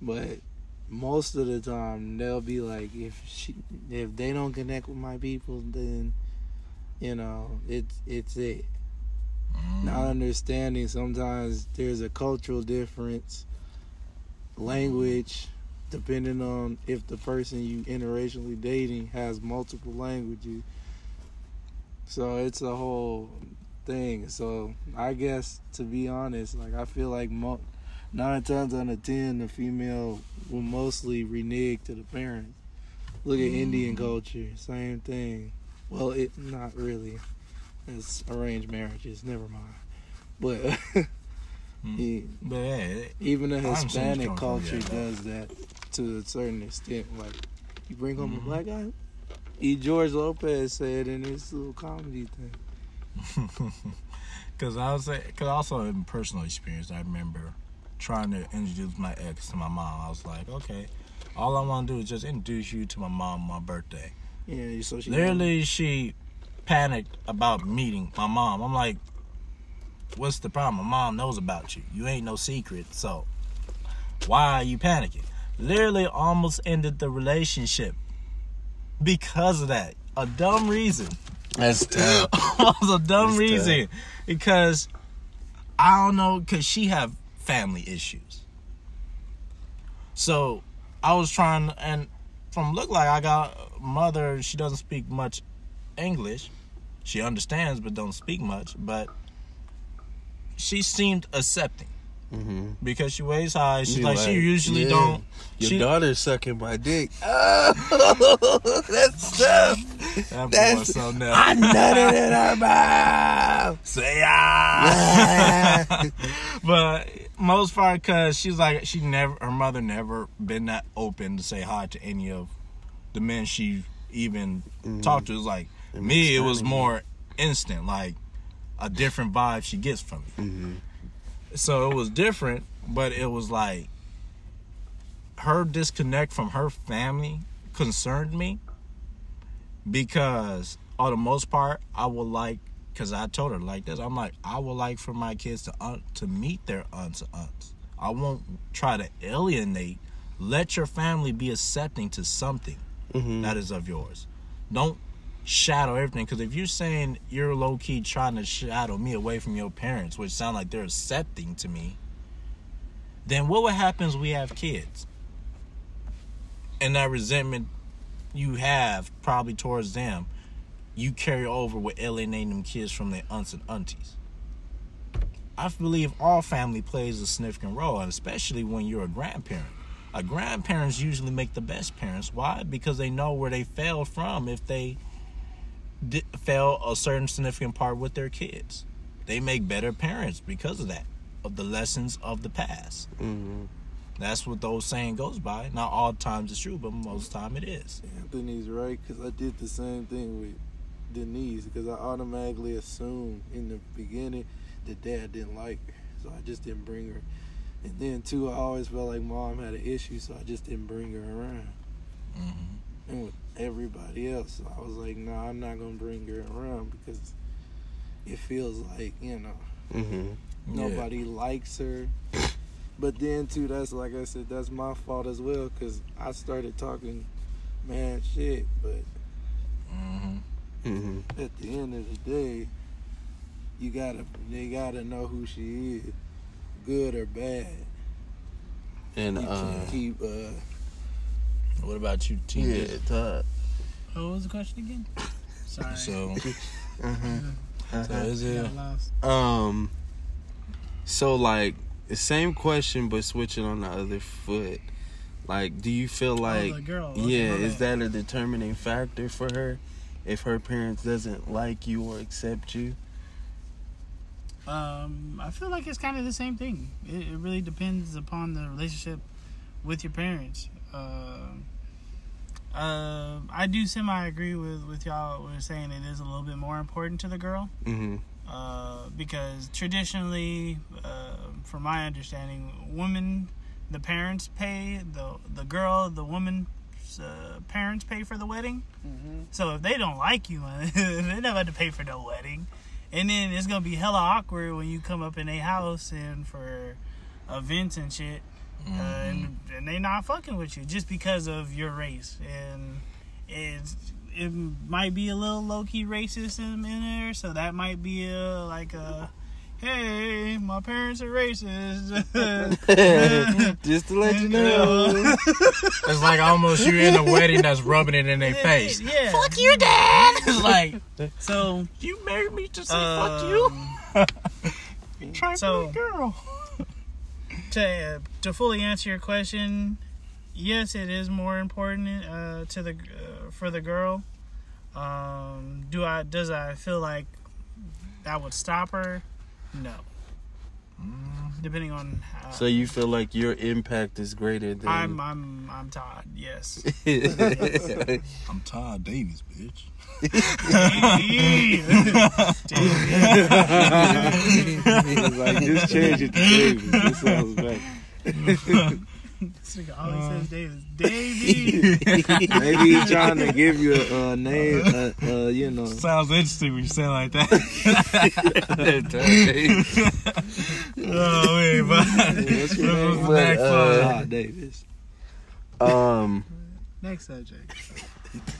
but most of the time they'll be like, if she, if they don't connect with my people, then you know, it's it's it. Not mm-hmm. understanding sometimes there's a cultural difference, mm-hmm. language, depending on if the person you interracially dating has multiple languages. So it's a whole thing. So I guess to be honest, like I feel like mo- nine times out of ten, the female will mostly renege to the parents. Look at Indian mm. culture, same thing. Well, it not really. It's arranged marriages. Never mind. But hmm. he- but yeah even the I understand where Hispanic culture does that to a certain extent. Like you bring home Mhm. a black guy. E. George Lopez said in his little comedy thing. Cause I was, cause also in personal experience, I remember trying to introduce my ex to my mom. I was like, okay, all I want to do is just introduce you to my mom on my birthday. Yeah, so she Literally, she panicked about meeting my mom. I'm like, what's the problem? My mom knows about you. You ain't no secret, so why are you panicking? Literally, almost ended the relationship because of that. A dumb reason. That's tough. was a dumb It's reason because I don't know because she have family issues. So I was trying and from look like I got mother. She doesn't speak much English. She understands but don't speak much. But she seemed accepting mm-hmm. because she weighs high. She's You like, she usually yeah. don't. Your she, daughter's sucking my dick. Oh, that's tough. that that's- so nuts. I'm nutted in her mouth. Say ah. but most part because she's like she never her mother never been that open to say hi to any of the men she even talked to It was like It me it was more instant like a different vibe she gets from me mm-hmm. So it was different but it was like her disconnect from her family concerned me because on the most part i would like because i told her like this i'm like i would like for my kids to un- to meet their aunts and aunts i won't try to alienate let your family be accepting to something Mm-hmm. that is of yours don't shadow everything because if you're saying you're low-key trying to shadow me away from your parents which sound like they're accepting to me then what would happen is we have kids and that resentment you have probably towards them you carry over with alienating them kids from their aunts and aunties. I believe all family plays a significant role, and especially when you're a grandparent. A grandparents usually make the best parents. Why? Because they know where they failed from if they did, fail a certain significant part with their kids. They make better parents because of that, of the lessons of the past. Mm-hmm. That's what the old saying goes by. Not all times it's true, but most time it is. Anthony's right because I did the same thing with Denise because I automatically assumed in the beginning that dad didn't like her, so I just didn't bring her. And then too, I always felt like mom had an issue, so I just didn't bring her around. hmm And with everybody else, I was like, no, nah, I'm not gonna bring her around because it feels like you know Mm-hmm. nobody likes her. But then too, that's like I said, that's my fault as well because I started talking man shit. But hmm Mm-hmm. at the end of the day, you gotta they gotta know who she is, good or bad. And You uh, can't keep uh, What about you, T? yeah, Todd. What was the question again? Sorry. So, Uh-huh. so is it? Um. So like the same question, but switching on the other foot. Like, do you feel like, oh, girl. Okay, yeah, is that a determining factor for her if her parents doesn't like you or accept you? Um, I feel like it's kind of the same thing. It, it really depends upon the relationship with your parents. Uh, uh, I do semi agree with with y'all. We're saying it is a little bit more important to the girl Mm-hmm. uh, because traditionally, uh, from my understanding, women, the parents pay the the girl, the woman's uh, parents pay for the wedding. So if they don't like you, they never have to pay for no wedding. And then it's gonna be hella awkward when you come up in a house and for events and shit, uh, and, and they not fucking with you just because of your race. And it's it might be a little low key racism in there, so that might be a like a. Hey, my parents are racist. Just to let you know. It's like almost you're in a wedding that's rubbing it in their face. Yeah. Fuck you, Dad. It's like So you married me to say fuck um, you. Try so- for a girl. To to fully answer your question, yes, it is more important uh, to the uh, for the girl. Um, do I does I feel like that would stop her? No. Depending on how, So you feel like your impact is greater than I'm I'm I'm Todd. Yes. I'm Todd Davies, bitch. It's like just change it to David. This sounds better. This nigga always says Davis. Davey. Maybe he's trying to give you a uh, name, uh, uh, you know. Sounds interesting when you say it like that. oh wait, but What's your name? the next But, uh, one? Todd Davis. um, Next subject.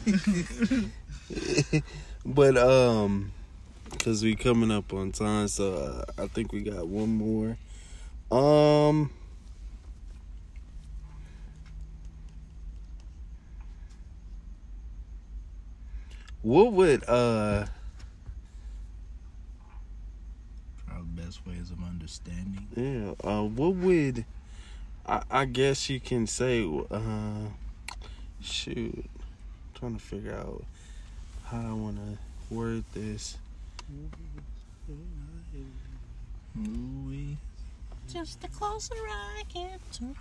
but um, cause we coming up on time, so uh, I think we got one more. Um. What would uh Probably best ways of understanding. yeah uh what would I I guess you can say uh shoot trying to figure out how I want to word this. Ooh-wee. Just the closer I get to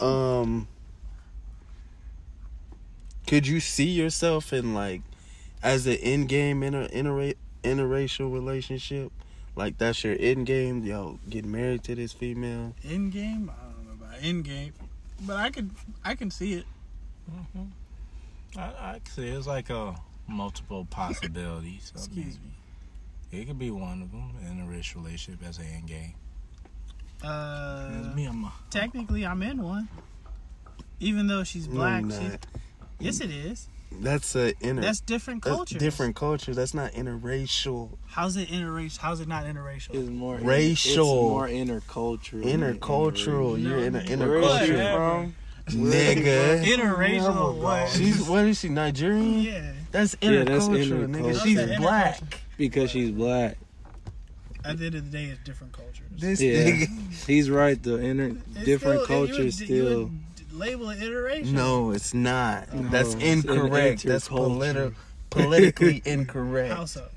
her. Um, could you see yourself in like as an in game in a interra- interracial relationship? Like that's your end game, yo, get married to this female. In game, I don't know about in game, but I could I can see it. Mhm. I, I can see it's like a multiple possibilities. I Excuse mean, me. It could be one of them in a rich relationship as an end game. Uh, It's me and my technically, I'm in one. Even though she's black, you're she's, yes, it is. That's a inter. That's different culture. different culture. That's not interracial. How's it interracial? How's it not interracial? It's more Racial. It's more intercultural. Intercultural. No, You're in an no, Where is intercultural. From? Nigga. Interracial what? She's what is she Nigerian? Yeah. That's Yeah, inner culture, nigga. culture. She's Inner black. because she's black. At the end of the day, it's different cultures. This Yeah. nigga. He's right. The inner It's different still- you cultures would- still. You would label it iteration. No, it's not. No, That's incorrect. That's interculture. politi- politically incorrect. How so?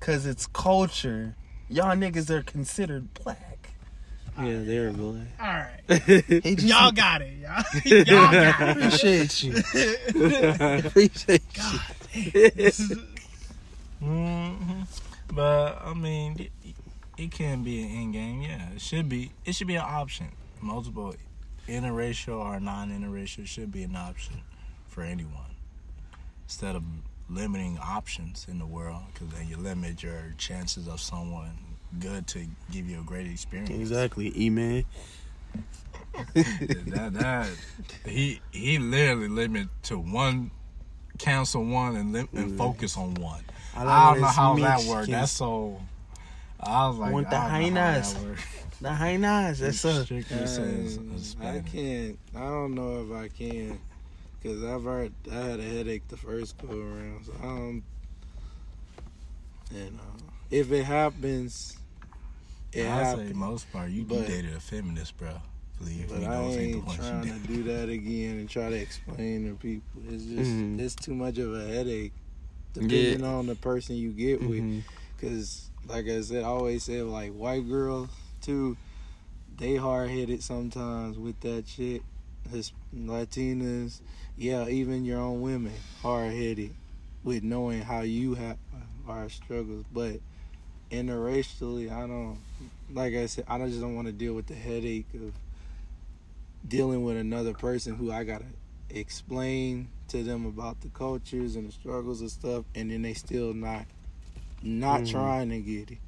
Cause it's culture. Y'all niggas are considered black. Yeah, they're black. All right, He just- y'all got it. Y'all, y'all got it. appreciate you. appreciate you. hmm But I mean, it, it can be an end game. Yeah, it should be. It should be an option. Multiple interracial or non-interracial should be an option for anyone instead of limiting options in the world because then you limit your chances of someone good to give you a great experience. Exactly, E man. that, that he he literally limit to one cancel one and lim- and mm. focus on one. I don't know how that worked. That's so. I was like, Want the I don't know how hyenas. that worked. the hyenas. That's a. Strictly says a I Spanish. can't. I don't know if I can, cause I've heard I had a headache the first go around. So I don't. You know, if it happens, it I say most part, you, you But- dated a feminist, bro. Believe But me, I those ain't ain't the ones trying you to date. do that again and try to explain to people. It's just Mhm. it's too much of a headache, depending on the person you get with. Mhm. Cause like I said, I always say like white girls too, they hard headed sometimes with that shit. His Latinas, yeah, even your own women hard headed with knowing how you have our struggles. But interracially, I don't like I said, I just don't want to deal with the headache of dealing with another person who I gotta explain to them about the cultures and the struggles and stuff, and then they still not not Mhm. trying to get it.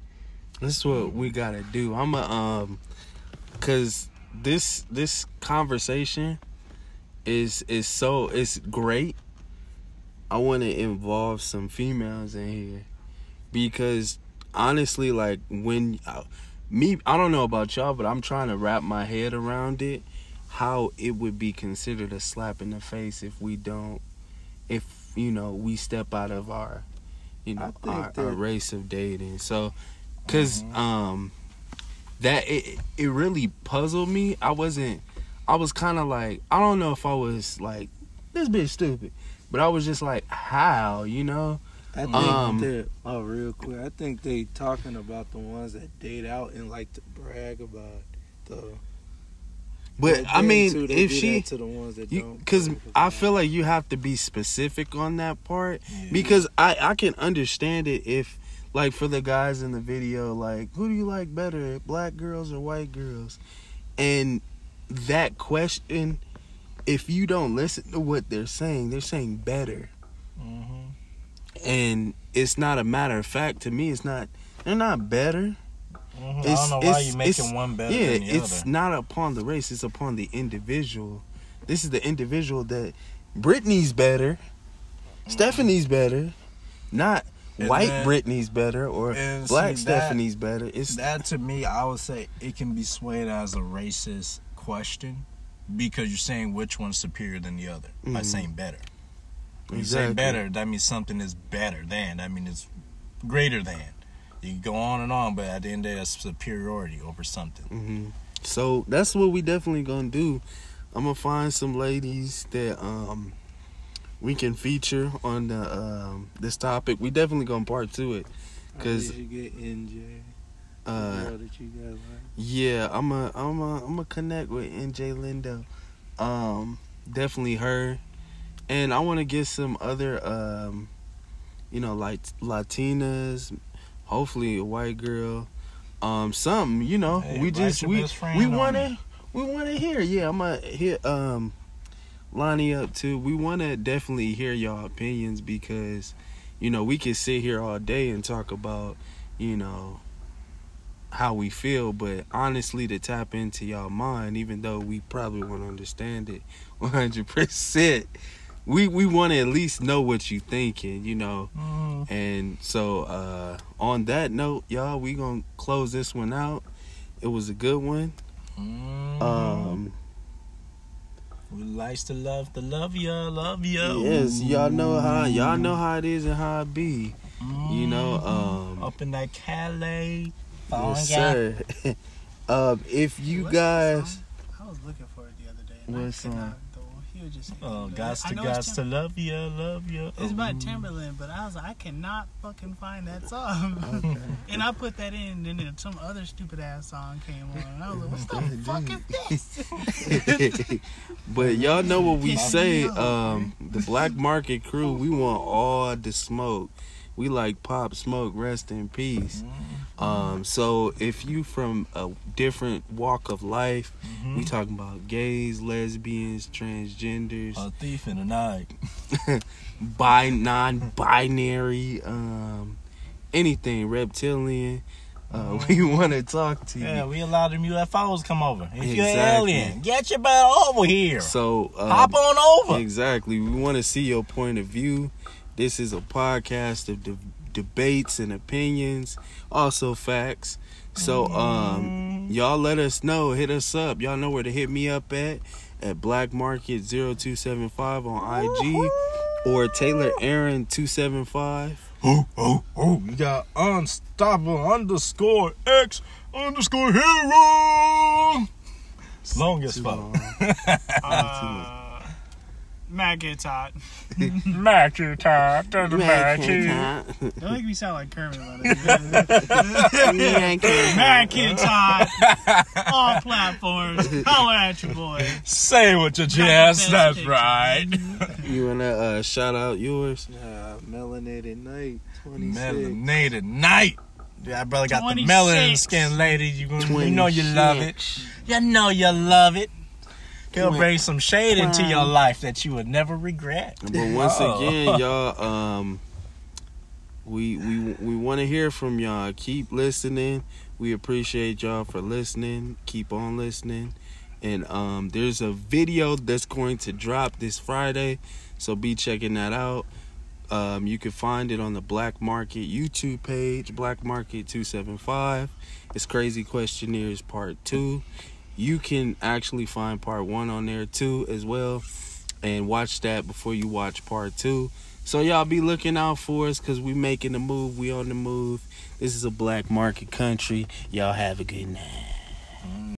That's what we gotta do. I'm a um, cause this this conversation is is so it's great. I want to involve some females in here because honestly, like when uh, me, I don't know about y'all, but I'm trying to wrap my head around it. How it would be considered a slap in the face if we don't, if you know we step out of our, you know, our, our race of dating. So, cause um, that it it really puzzled me. I wasn't. I was kind of like I don't know if I was like this bitch stupid, but I was just like how you know. I think Um, that oh, real quick, I think they talking about the ones that date out and like to brag about the. But I mean, too, if she, to the ones that you, don't because I feel like you have to be specific on that part Yeah. because I I can understand it if like for the guys in the video like who do you like better black girls or white girls and that question if you don't listen to what they're saying they're saying better Mhm. And it's not a matter of fact to me it's not they're not better Mhm. I It's- don't know why it's- you making one better yeah than the it's other. not upon the race it's upon the individual this is the individual that Brittany's better Stephanie's better not And white then- Britney's better or black see, that- Stephanie's better it's That to me, I would say it can be swayed as a racist question because you're saying which one's superior than the other by Mhm. saying better. When you say better, that means something is better than. That means it's greater than. You can go on and on, but at the end of the day, that's superiority over something. hmm So that's what we definitely gonna do. I'm gonna find some ladies that um we can feature on the um this topic. We definitely gonna part to it. because did you get NJ? the Uh, that you got like. yeah, I'm a I'm a I'm a connect with NJ Lindo. Um, definitely her, and I want to get some other um, you know, like Latinas. Hopefully, a white girl. Um, something you know. Hey, we just we we want to we want to hear. Yeah, I'm gonna hit um Lonnie up too. We want to definitely hear y'all opinions because you know we can sit here all day and talk about you know how we feel, but honestly, to tap into y'all mind, even though we probably won't understand it 100, percent we we want to at least know what you thinking, you know. Mm. And so, uh on that note, y'all, we gonna close this one out. It was a good one. Mm. Um, Who likes to love to love ya, love ya. Yes, y'all know how y'all know how it is and how it be. You know, um Up in that Calais. yes, sir. um if you guys? I was looking for it the other day. and I What song? Not, though. He was just saying Oh, it, but gots to know it's gots to love ya, love ya. It's by Ooh. Timbaland, but I was like, I cannot fucking find that song. and I put that in, and then some other stupid ass song came on. And I was like, what's the fuck is this? but y'all know what we say. Um, the Black Market Crew, we want all the smoke. We like pop smoke. Rest in peace. Um, so if you from a different walk of life, Mhm. we talking about gays, lesbians, transgenders, A thief in the night. bi non-binary, um, anything reptilian. Uh, we want to talk to you. Yeah, we allow them UFOs come over. If you're an alien, get your butt over here. So um, Hop on over. Exactly. We want to see your point of view. This is a podcast of de- debates and opinions, also facts. So um y'all let us know, hit us up. Y'all know where to hit me up at at Black Market 0275 on IG or Taylor Aaron 275. Oh, oh, oh. You got unstoppable underscore X underscore hero. It's long as fuck. long. Matt gets hot. Matthew top to the Matthew. Don't make me sound like Kermit. about it. Matt gets hot. All platforms. Holler at your boy. Say what you chest, that's right. You wanna uh, shout out yours? Uh, melanated night, 26. Melanated night. That brother got the 26. melanin skin, lady. You, you know you love it. You know you love it. He'll Twen- bring some shade into your life that you would never regret. But once Oh. again, y'all, um, we we we want to hear from y'all. Keep listening. We appreciate y'all for listening. Keep on listening. And um, there's a video that's going to drop this Friday, so be checking that out. Um, you can find it on the Black Market YouTube page, Black Market two seven five. It's Crazy Questionnaires Part Two. You can actually find Part One on there too as well and watch that before you watch part two. So y'all be looking out for us because we making the move. We on the move. This is a black market country. Y'all have a good night.